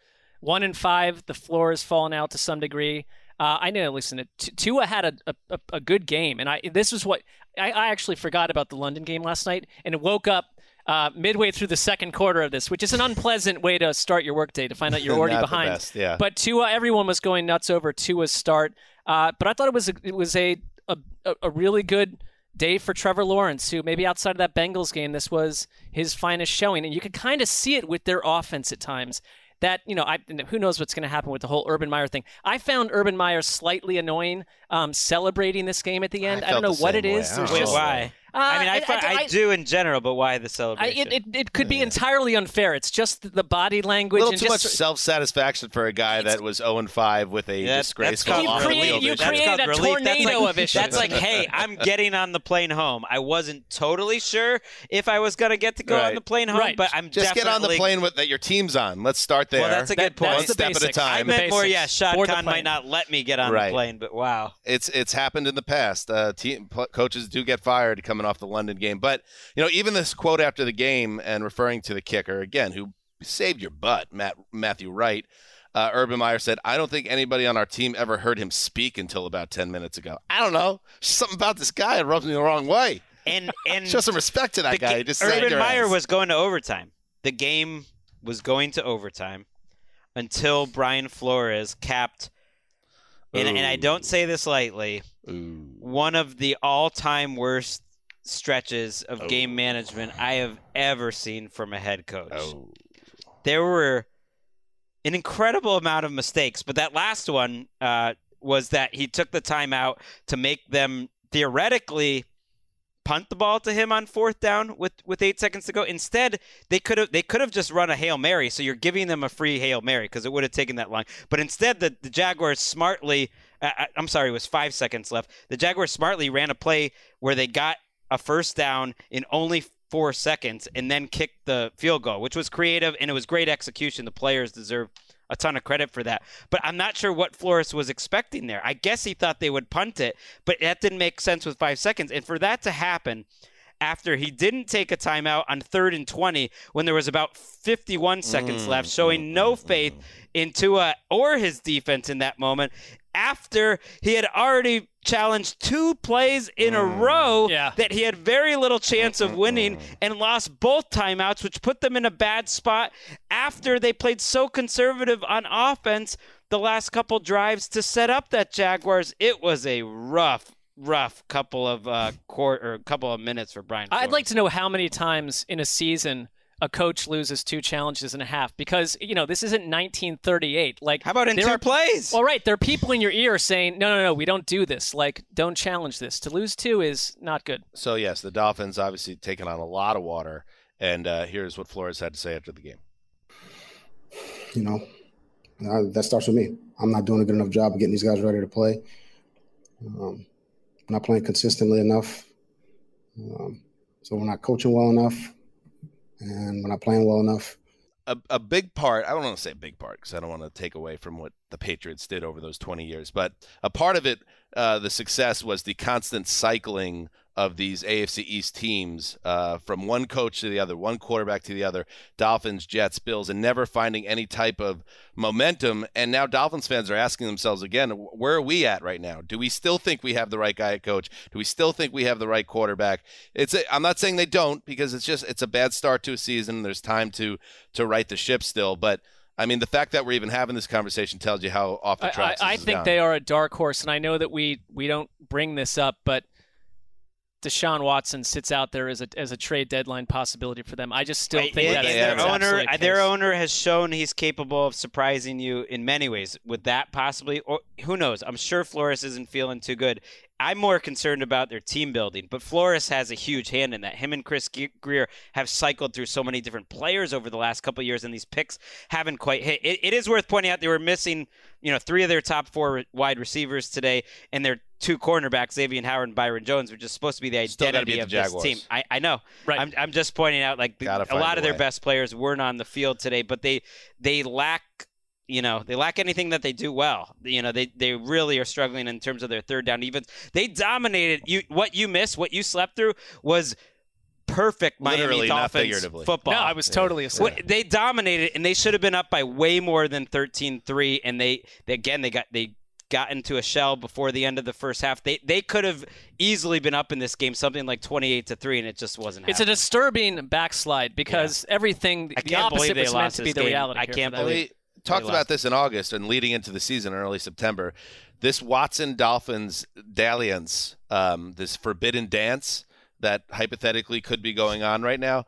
One and five, the floor has fallen out to some degree. Uh, I know. Listen, Tua had a, a, a good game, and I this is what I, I actually forgot about the London game last night, and it woke up uh, midway through the second quarter of this, which is an unpleasant way to start your workday to find out you're already behind. best, yeah. But Tua, everyone was going nuts over Tua's start. Uh, but I thought it was a, it was a, a a really good day for Trevor Lawrence, who maybe outside of that Bengals game, this was his finest showing, and you could kind of see it with their offense at times. That you know, I who knows what's going to happen with the whole Urban Meyer thing. I found Urban Meyer slightly annoying, um, celebrating this game at the end. I, don't know what it is. There's Wait, just- why? Uh, I mean, I, fi- I, I- do in general, but why the I, celebration? it, it, it could be entirely unfair. It's just the body language A little and too just much self satisfaction for a guy that was 0 5 with a That's- disgraceful that's called off the relief. field You issue. created That's a called relief. That's tornado like- of issues. That's like, hey, I'm getting on the plane home. I wasn't totally sure if I was gonna get to go on the plane home, Right. but I'm Just get on the plane with, that your team's on. Let's start there. Well, that's a good That- that's point. the One step at a time. I meant more, yeah. Basics Shad Khan might not let me get on Right. the plane, but wow. it's it's happened in the past. Uh, team pl- coaches do get fired coming off the London game, but you know even this quote after the game and referring to the kicker again, who saved your butt, Matt Matthew Wright. Uh, Urban Meyer said, "I don't think anybody on our team ever heard him speak until about ten minutes ago. I don't know, something about this guy it rubs me the wrong way. And and Show some respect to that guy. ga- just Urban Meyer ass. was going to overtime. The game was going to overtime until Brian Flores capped. And, and I don't say this lightly. Ooh. One of the all-time worst stretches of game management I have ever seen from a head coach. Oh. There were an incredible amount of mistakes, but that last one uh, was that he took the time out to make them theoretically punt the ball to him on fourth down with, with eight seconds to go. Instead, they could have they could have just run a hail mary. So you're giving them a free hail mary because it would have taken that long. But instead, the, the Jaguars smartly, uh, uh, I'm sorry, it was five seconds left. The Jaguars smartly ran a play where they got a first down in only four seconds and then kicked the field goal, which was creative and it was great execution. The players deserve a ton of credit for that. But I'm not sure what Flores was expecting there. I guess he thought they would punt it, but that didn't make sense with five seconds. And for that to happen after he didn't take a timeout on third and 20 when there was about 51 seconds left, mm, showing mm, no mm, faith in Tua or his defense in that moment, after he had already challenged two plays in a row Yeah. that he had very little chance of winning and lost both timeouts, which put them in a bad spot after they played so conservative on offense the last couple drives to set up that Jaguars. It was a rough, rough couple of uh, quarter or couple of minutes for Brian. I'd like to know how many times in a season a coach loses two challenges and a half because you know this isn't 1938. Like how about in there two are, plays? Well, right, there are people in your ear saying, "No, no, no, we don't do this. Like, don't challenge this. To lose two is not good." So yes, the Dolphins obviously taking on a lot of water, and uh, here's what Flores had to say after the game. You know, uh, that starts with me. I'm not doing a good enough job of getting these guys ready to play. Um, not playing consistently enough. Um, so we're not coaching well enough, and we're not playing well enough. A, a big part, I don't want to say a big part because I don't want to take away from what the Patriots did over those 20 years, but a part of it, uh, the success was the constant cycling of these AFC East teams uh, from one coach to the other, one quarterback to the other, Dolphins, Jets, Bills, and never finding any type of momentum. And now Dolphins fans are asking themselves again, where are we at right now? Do we still think we have the right guy at coach? Do we still think we have the right quarterback? It's a, I'm not saying they don't because it's just it's a bad start to a season. There's time to to right the ship still, but. I mean, the fact that we're even having this conversation tells you how off the tracks. I, I, I think gone. they are a dark horse, and I know that we we don't bring this up, but Deshaun Watson sits out there as a as a trade deadline possibility for them. I just still think that is their owner, their owner has shown he's capable of surprising you in many ways. Would that possibly, or who knows? I'm sure Flores isn't feeling too good. I'm more concerned about their team building, but Flores has a huge hand in that. Him and Chris Grier have cycled through so many different players over the last couple of years, and these picks haven't quite hit. It, it is worth pointing out they were missing, you know, three of their top four wide receivers today, and their two cornerbacks, Xavier Howard and Byron Jones, which is supposed to be the identity beat of the this team. I, I know. Right. I'm, I'm just pointing out like the, Gotta a lot a of their best players weren't on the field today, but they they lack you know they lack anything that they do well. You know they they really are struggling in terms of their third down. Even they dominated you. What you missed, what you slept through was. Perfect Miami Literally, not Dolphins figuratively. football. No, I was totally asleep. What- They dominated, and they should have been up by way more than 13-3. And they, they again, they got they got into a shell before the end of the first half. They they could have easily been up in this game, something like twenty-eight to three, and it just wasn't. It's a disturbing backslide because everything I the opposite they was meant lost to be this the game. reality. I can't for them. believe- we talked They about this in August and leading into the season in early September. This Watson Dolphins dalliance, um, this forbidden dance that hypothetically could be going on right now.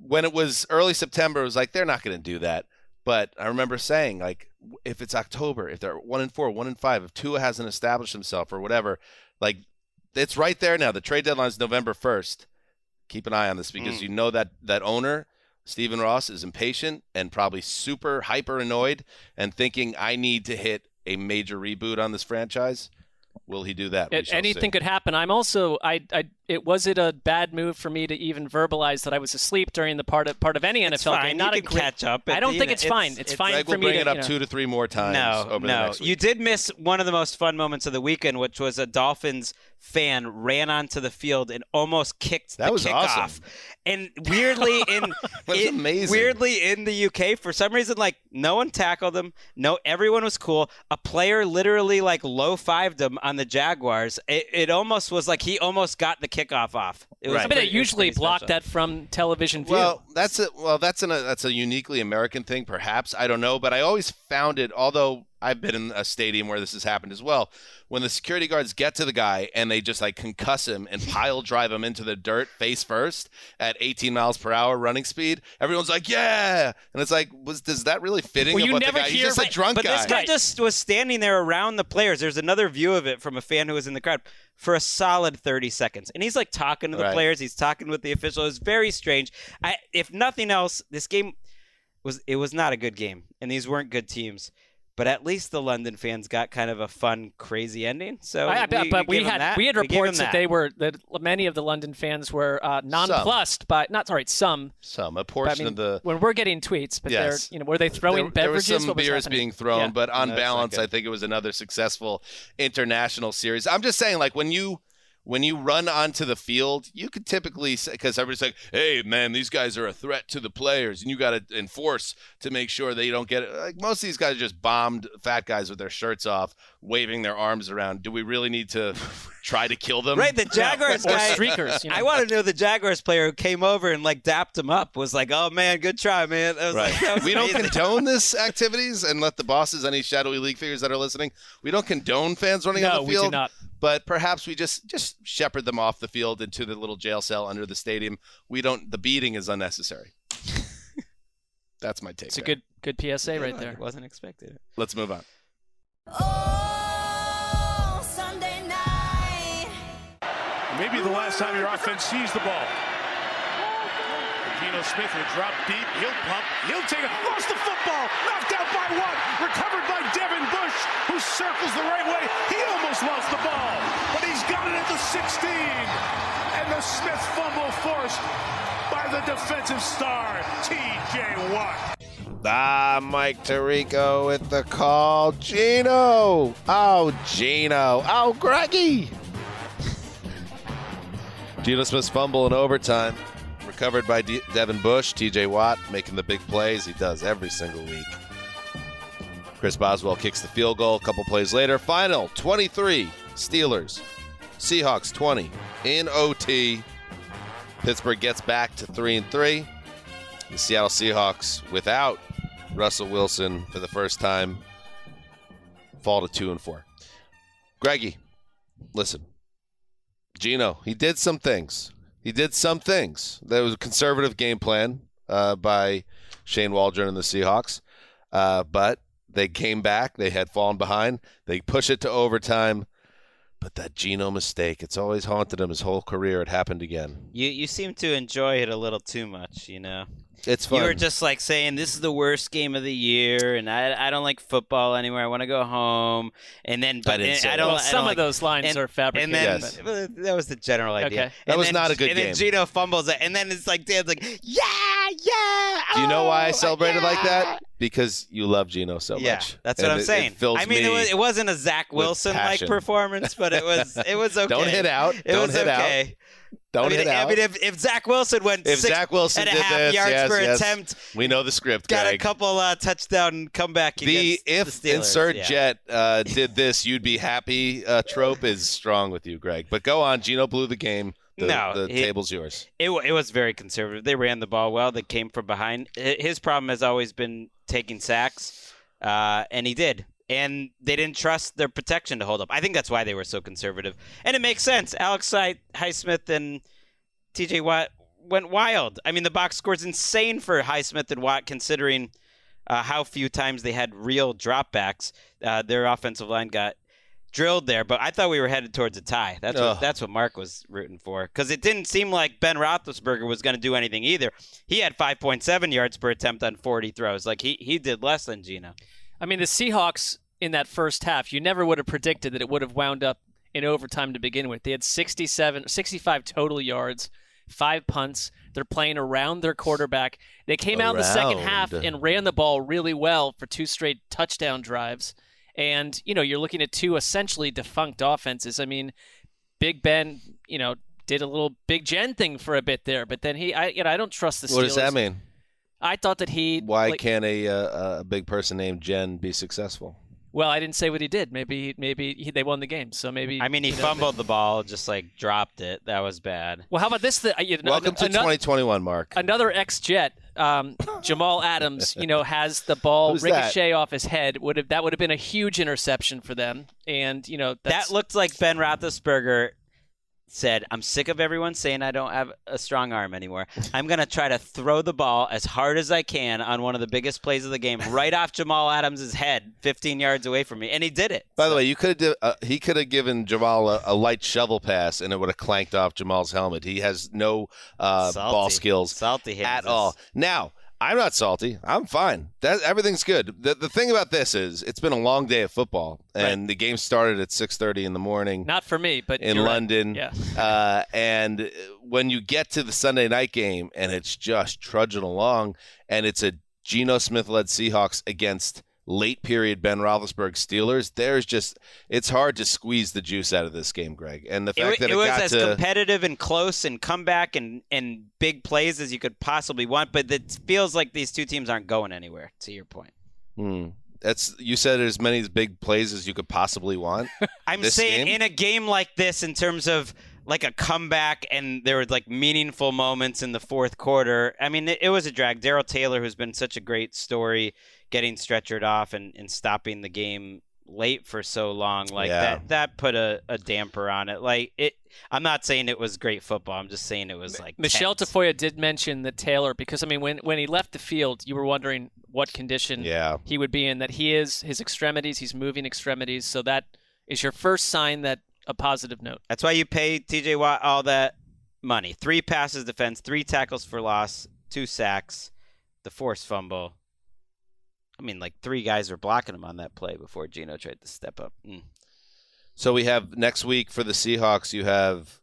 When it was early September, it was like they're not going to do that. But I remember saying, like, if it's October, if they're one and four, one and five, if Tua hasn't established himself or whatever, like, it's right there now. The trade deadline is November first. Keep an eye on this because Mm. you know that that owner Stephen Ross is impatient and probably super hyper annoyed and thinking I need to hit a major reboot on this franchise. Will he do that? We It, anything see. could happen. I'm also I, I it was it a bad move for me to even verbalize that I was asleep during the part of part of any It's NFL fine. game. Not you a can great, catch up. I don't the think end. it's, fine. It's, fine Gregg for will me bring to it up you know, two to three more times No, over the no. next week. You did miss one of the most fun moments of the weekend, which was a Dolphins fan ran onto the field and almost kicked That the was kickoff. awesome. And weirdly in, was in- amazing. weirdly in the UK, for some reason, like no one tackled him. No, everyone was cool. A player literally like low fived him on the Jaguars. It, it almost was like he almost got the kickoff off. It was Right. I mean, they usually pretty block special. that from television view. Well, that's a well, that's an, a that's a uniquely American thing, perhaps. I don't know, but I always found it. Although I've been in a stadium where this has happened as well, when the security guards get to the guy and they just like concuss him and pile drive him into the dirt face first at 18 miles per hour running speed, everyone's like, "Yeah!" And it's like, was does that really fitting? Well, you never guy? He's hear- just a drunk but guy. this guy just was standing there around the players. There's another view of it from a fan who was in the crowd for a solid 30 seconds. And he's like talking to the Right. players, he's talking with the official. It's very strange. I, if nothing else, this game was it was not a good game and these weren't good teams. But at least the London fans got kind of a fun, crazy ending. So, I, I- we, but we, we, had that. we had We reports that. that they were that many of the London fans were uh, nonplussed by not sorry some Some a but I portion mean, of the when we're getting tweets, but Yes. they're you know were they throwing there, there was some What was beers happening? being thrown, Yeah. but on That's balance, not I think it was another successful international series. I'm just saying, like when you when you run onto the field, you could typically say because everybody's like, "Hey, man, these guys are a threat to the players, and you got to enforce to make sure they don't get it." Like most of these guys are just bombed fat guys with their shirts off, waving their arms around. Do we really need to try to kill them? Right, the Jaguars or guy. streakers, you know. I want to know the Jaguars player who came over and like dapped him up was like, "Oh man, good try, man." That was Right. like, that was we don't condone this activities and let the bosses, any shadowy league figures that are listening, we don't condone fans running No, on the field. we do field. not. But perhaps we just just shepherd them off the field into the little jail cell under the stadium. We don't. The beating is unnecessary. That's my take. It's a good good PSA right I there. wasn't expected. Let's move on. Oh, Maybe the last time your offense sees the ball. Geno Smith will drop deep. He'll pump. He'll take it. Lost the football. Knocked out by one. Recovered by Devin Bush, who circles the right way. He almost lost the ball, but he's got it at the 16. And the Smith fumble forced by the defensive star, T.J. Watt. Ah, Mike Tirico with the call. Geno. Oh, Geno. Oh, Greggy. Geno Smith's fumble in overtime. Recovered by De- Devin Bush. TJ Watt making the big plays he does every single week. Chris Boswell kicks the field goal a couple plays later. Final 23 Steelers. Seahawks 20 in OT. Pittsburgh gets back to 3 and 3. The Seattle Seahawks without Russell Wilson for the first time fall to 2 and 4. Greggy, listen. Geno, he did some things. He did some things. There was a conservative game plan uh, by Shane Waldron and the Seahawks, uh, but they came back. They had fallen behind. They push it to overtime. But that Geno mistake, it's always haunted him his whole career. It happened again. You you seem to enjoy it a little too much, you know. It's fun. You were just like saying this is the worst game of the year, and I I don't like football anymore. I want to go home, and then but didn't say I don't. Well, I don't some of like- those lines and- are fabricated. And then Yes. well, that was the general idea. Okay. That And was then- not a good and game. And then Geno fumbles it, and then it's like Dan's like, yeah, yeah. Do you know why I oh, celebrated like that? Because you love Geno so yeah, much. that's And what I'm it- it saying. fills I mean, me it, was, it wasn't a Zach Wilson like performance, but it was it was okay. Don't hit out. It Don't was hit out. Don't I mean, hit I mean, if, if Zach Wilson went if six Zach Wilson and a did half this, yards yes, per yes. attempt, we know the script, got Gregg. a couple uh, touchdown comeback the if the Steelers. insert yeah. jet uh, did this, you'd be happy. Uh, trope is strong with you, Gregg. But go on. Geno blew the game. The, No, the he- table's yours. It, it was very conservative. They ran the ball well. They came from behind. His problem has always been taking sacks, uh, and he did. And they didn't trust their protection to hold up. I think that's why they were so conservative. And it makes sense. Alex Highsmith and TJ Watt went wild. I mean, the box score's insane for Highsmith and Watt, considering uh, how few times they had real dropbacks. Uh, their offensive line got drilled there, but I thought we were headed towards a tie. That's Ugh. what, that's what Mark was rooting for because it didn't seem like Ben Roethlisberger was going to do anything either. He had 5.7 yards per attempt on 40 throws. Like he he did less than Geno. I mean, the Seahawks in that first half, you never would have predicted that it would have wound up in overtime to begin with. They had 67, 65 total yards, five punts. They're playing around their quarterback. They came out in the second half and ran the ball really well for two straight touchdown drives. And, you know, you're looking at two essentially defunct offenses. I mean, Big Ben, you know, did a little Big Jen thing for a bit there, but then he, I, you know, I don't trust the Steelers. What does that mean? I thought that he. Why like- can't a uh, a big person named Jen be successful? Well, I didn't say what he did. Maybe maybe he, they won the game. So maybe. I mean, he you know, fumbled the ball, just like dropped it. That was bad. Well, how about this? The, you know, Welcome to ano- 2021, Marc. Another ex-Jet, um, Jamal Adams. You know, has the ball Who's that? ricochet off his head. Would have that would have been a huge interception for them. And you know that's, That looked like Ben Roethlisberger said, "I'm sick of everyone saying I don't have a strong arm anymore. I'm gonna try to throw the ball as hard as I can on one of the biggest plays of the game, right off Jamal Adams' head, 15 yards away from me, and he did it. By the way, you could have uh, he could have given Jamal a, a light shovel pass and it would have clanked off Jamal's helmet. He has no uh, ball skills Salty at all. Now, I'm not salty. I'm fine. That everything's good. The the thing about this is it's been a long day of football and the game started at 6:30 in the morning. not for me, but in you're right. London. Yeah. Uh, and when you get to the Sunday night game and it's just trudging along, and it's a Geno Smith led Seahawks against late period Ben Roethlisberger Steelers, there's just it's hard to squeeze the juice out of this game, Gregg. And the fact wa- that it it, was got as to competitive and close and comeback and, and big plays as you could possibly want, but it feels like these two teams aren't going anywhere, to your point. Hmm. that's you said as many big plays as you could possibly want. I'm saying game? in a game like this, in terms of like a comeback, and there were like meaningful moments in the fourth quarter. I mean, it, it was a drag. Darrell Taylor, who's been such a great story, getting stretchered off and, and stopping the game late for so long, like Yeah. that that put a, a damper on it. Like it, I'm not saying it was great football. I'm just saying it was like Michele tense. Tafoya did mention that Taylor, because I mean, when when he left the field, you were wondering what condition Yeah. he would be in. That he is his extremities, he's moving extremities, so that is your first sign that a positive note. That's why you pay T.J. Watt all that money. Three passes defense, three tackles for loss, two sacks, the forced fumble. I mean, like three guys were blocking him on that play before Geno tried to step up. Mm. So we have next week for the Seahawks. You have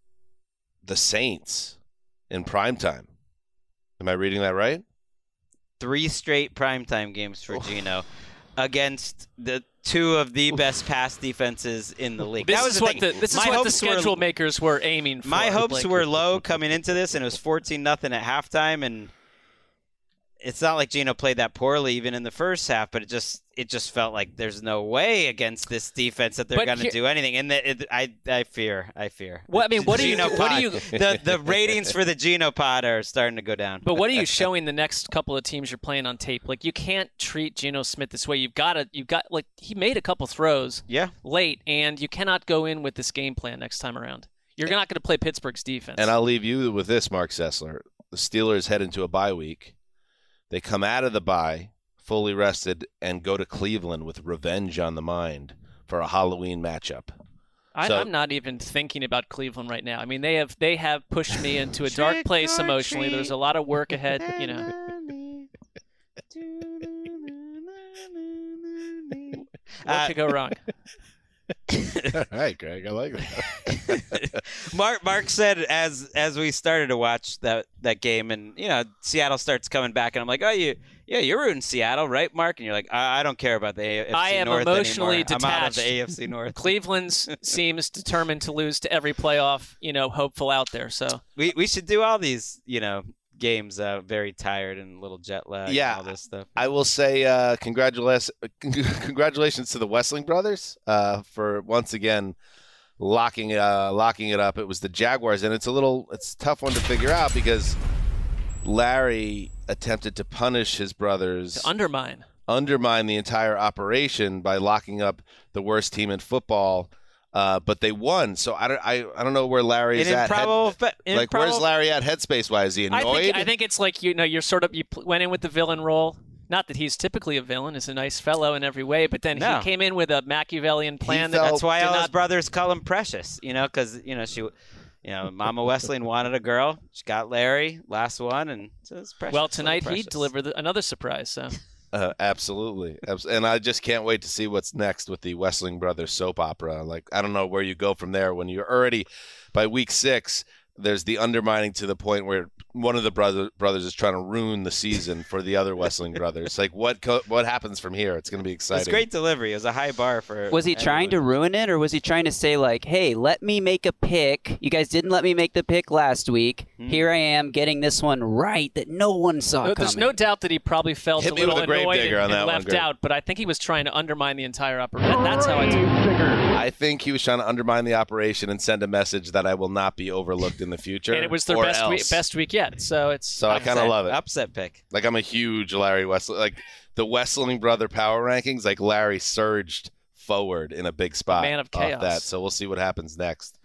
the Saints in prime time. Am I reading that right? Three straight primetime games for Geno against the two of the best pass defenses in the league. This that was is what the this is what the hopes were- schedule makers were aiming for. My hopes were low coming into this, and it was fourteen nothing at halftime. And it's not like Geno played that poorly even in the first half, but it just it just felt like there's no way against this defense that they're going to do anything. And the, it, I I fear I fear. What- I mean, what do you- Geno what do you- the the ratings for the Geno pod are starting to go down. But what are you showing the next couple of teams you're playing on tape? Like you can't treat Geno Smith this way. You've got to you've got like he made a couple throws yeah. late and you cannot go in with this game plan next time around. You're not going to play Pittsburgh's defense. And I'll leave you with this, Marc Sessler. The Steelers head into a bye week. They come out of the bye fully rested and go to Cleveland with revenge on the mind for a Halloween matchup. I, So- I'm not even thinking about Cleveland right now. I mean, they have they have pushed me into a dark place emotionally. There's a lot of work ahead, you know. What Uh, could go wrong? All right, Gregg, I like that. Marc Marc said as as we started to watch that that game, and you know Seattle starts coming back, and I'm like, oh, you yeah, you're rooting Seattle, right, Marc? And you're like, I, I don't care about the AFC I am North emotionally anymore. detached. I'm out of the AFC North. Cleveland's seems determined to lose to every playoff, you know, hopeful out there. So We we should do all these, you know, games uh, very tired and a little jet lag. Yeah. and all this stuff. I will say uh, congratulations, congratulations to the Wesseling brothers uh, for once again locking uh, locking it up. It was the Jaguars, and it's a little it's a tough one to figure out because Larry attempted to punish his brothers, to undermine. undermine the entire operation by locking up the worst team in football. Uh, but they won, so I don't. I, I don't know where Larry is An at. head- improbable fe- like, where's Larry at headspace wise? Is he I annoyed? think I think it's like you know you're sort of you went in with the villain role. Not that he's typically a villain; he's a nice fellow in every way. But then No. he came in with a Machiavellian plan. that That's why did all his not brothers call him Precious, you know, because you know she, you know, Mama Wesseling wanted a girl. She got Larry, last one, and so it's Precious. Well, little tonight he Precious. delivered another surprise. So Uh, absolutely, and I just can't wait to see what's next with the Wesseling Brothers soap opera. Like, I don't know where you go from there when you're already by week six. There's the undermining to the point where one of the brother, brothers is trying to ruin the season for the other Wesseling brothers. Like, what co- what happens from here? It's going to be exciting. It's great delivery. It was a high bar for. Was he trying to ruin it, or was he trying to say like, "Hey, let me make a pick. You guys didn't let me make the pick last week. Hmm. Here I am getting this one right that no one saw No, there's coming." no doubt that he probably felt Hit a little a annoyed and, on that and left Gregg. out. But I think he was trying to undermine the entire operation. That's how I took it. I think he was trying to undermine the operation and send a message that I will not be overlooked in the future. And it was their best week, best week yet. So it's So I kind of love it. Upset pick. Like I'm a huge Larry Wesseling. Like the Wesseling brother power rankings, like Larry surged forward in a big spot. Man of off chaos. that. So we'll see what happens next.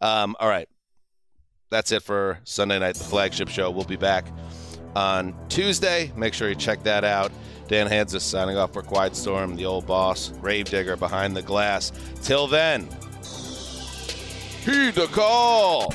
Um, all right, that's it for Sunday night, the flagship show. We'll be back on Tuesday. Make sure you check that out. Dan Hanzus signing off for Quiet Storm, the old boss, Rave Digger behind the glass. Till then, heed the call.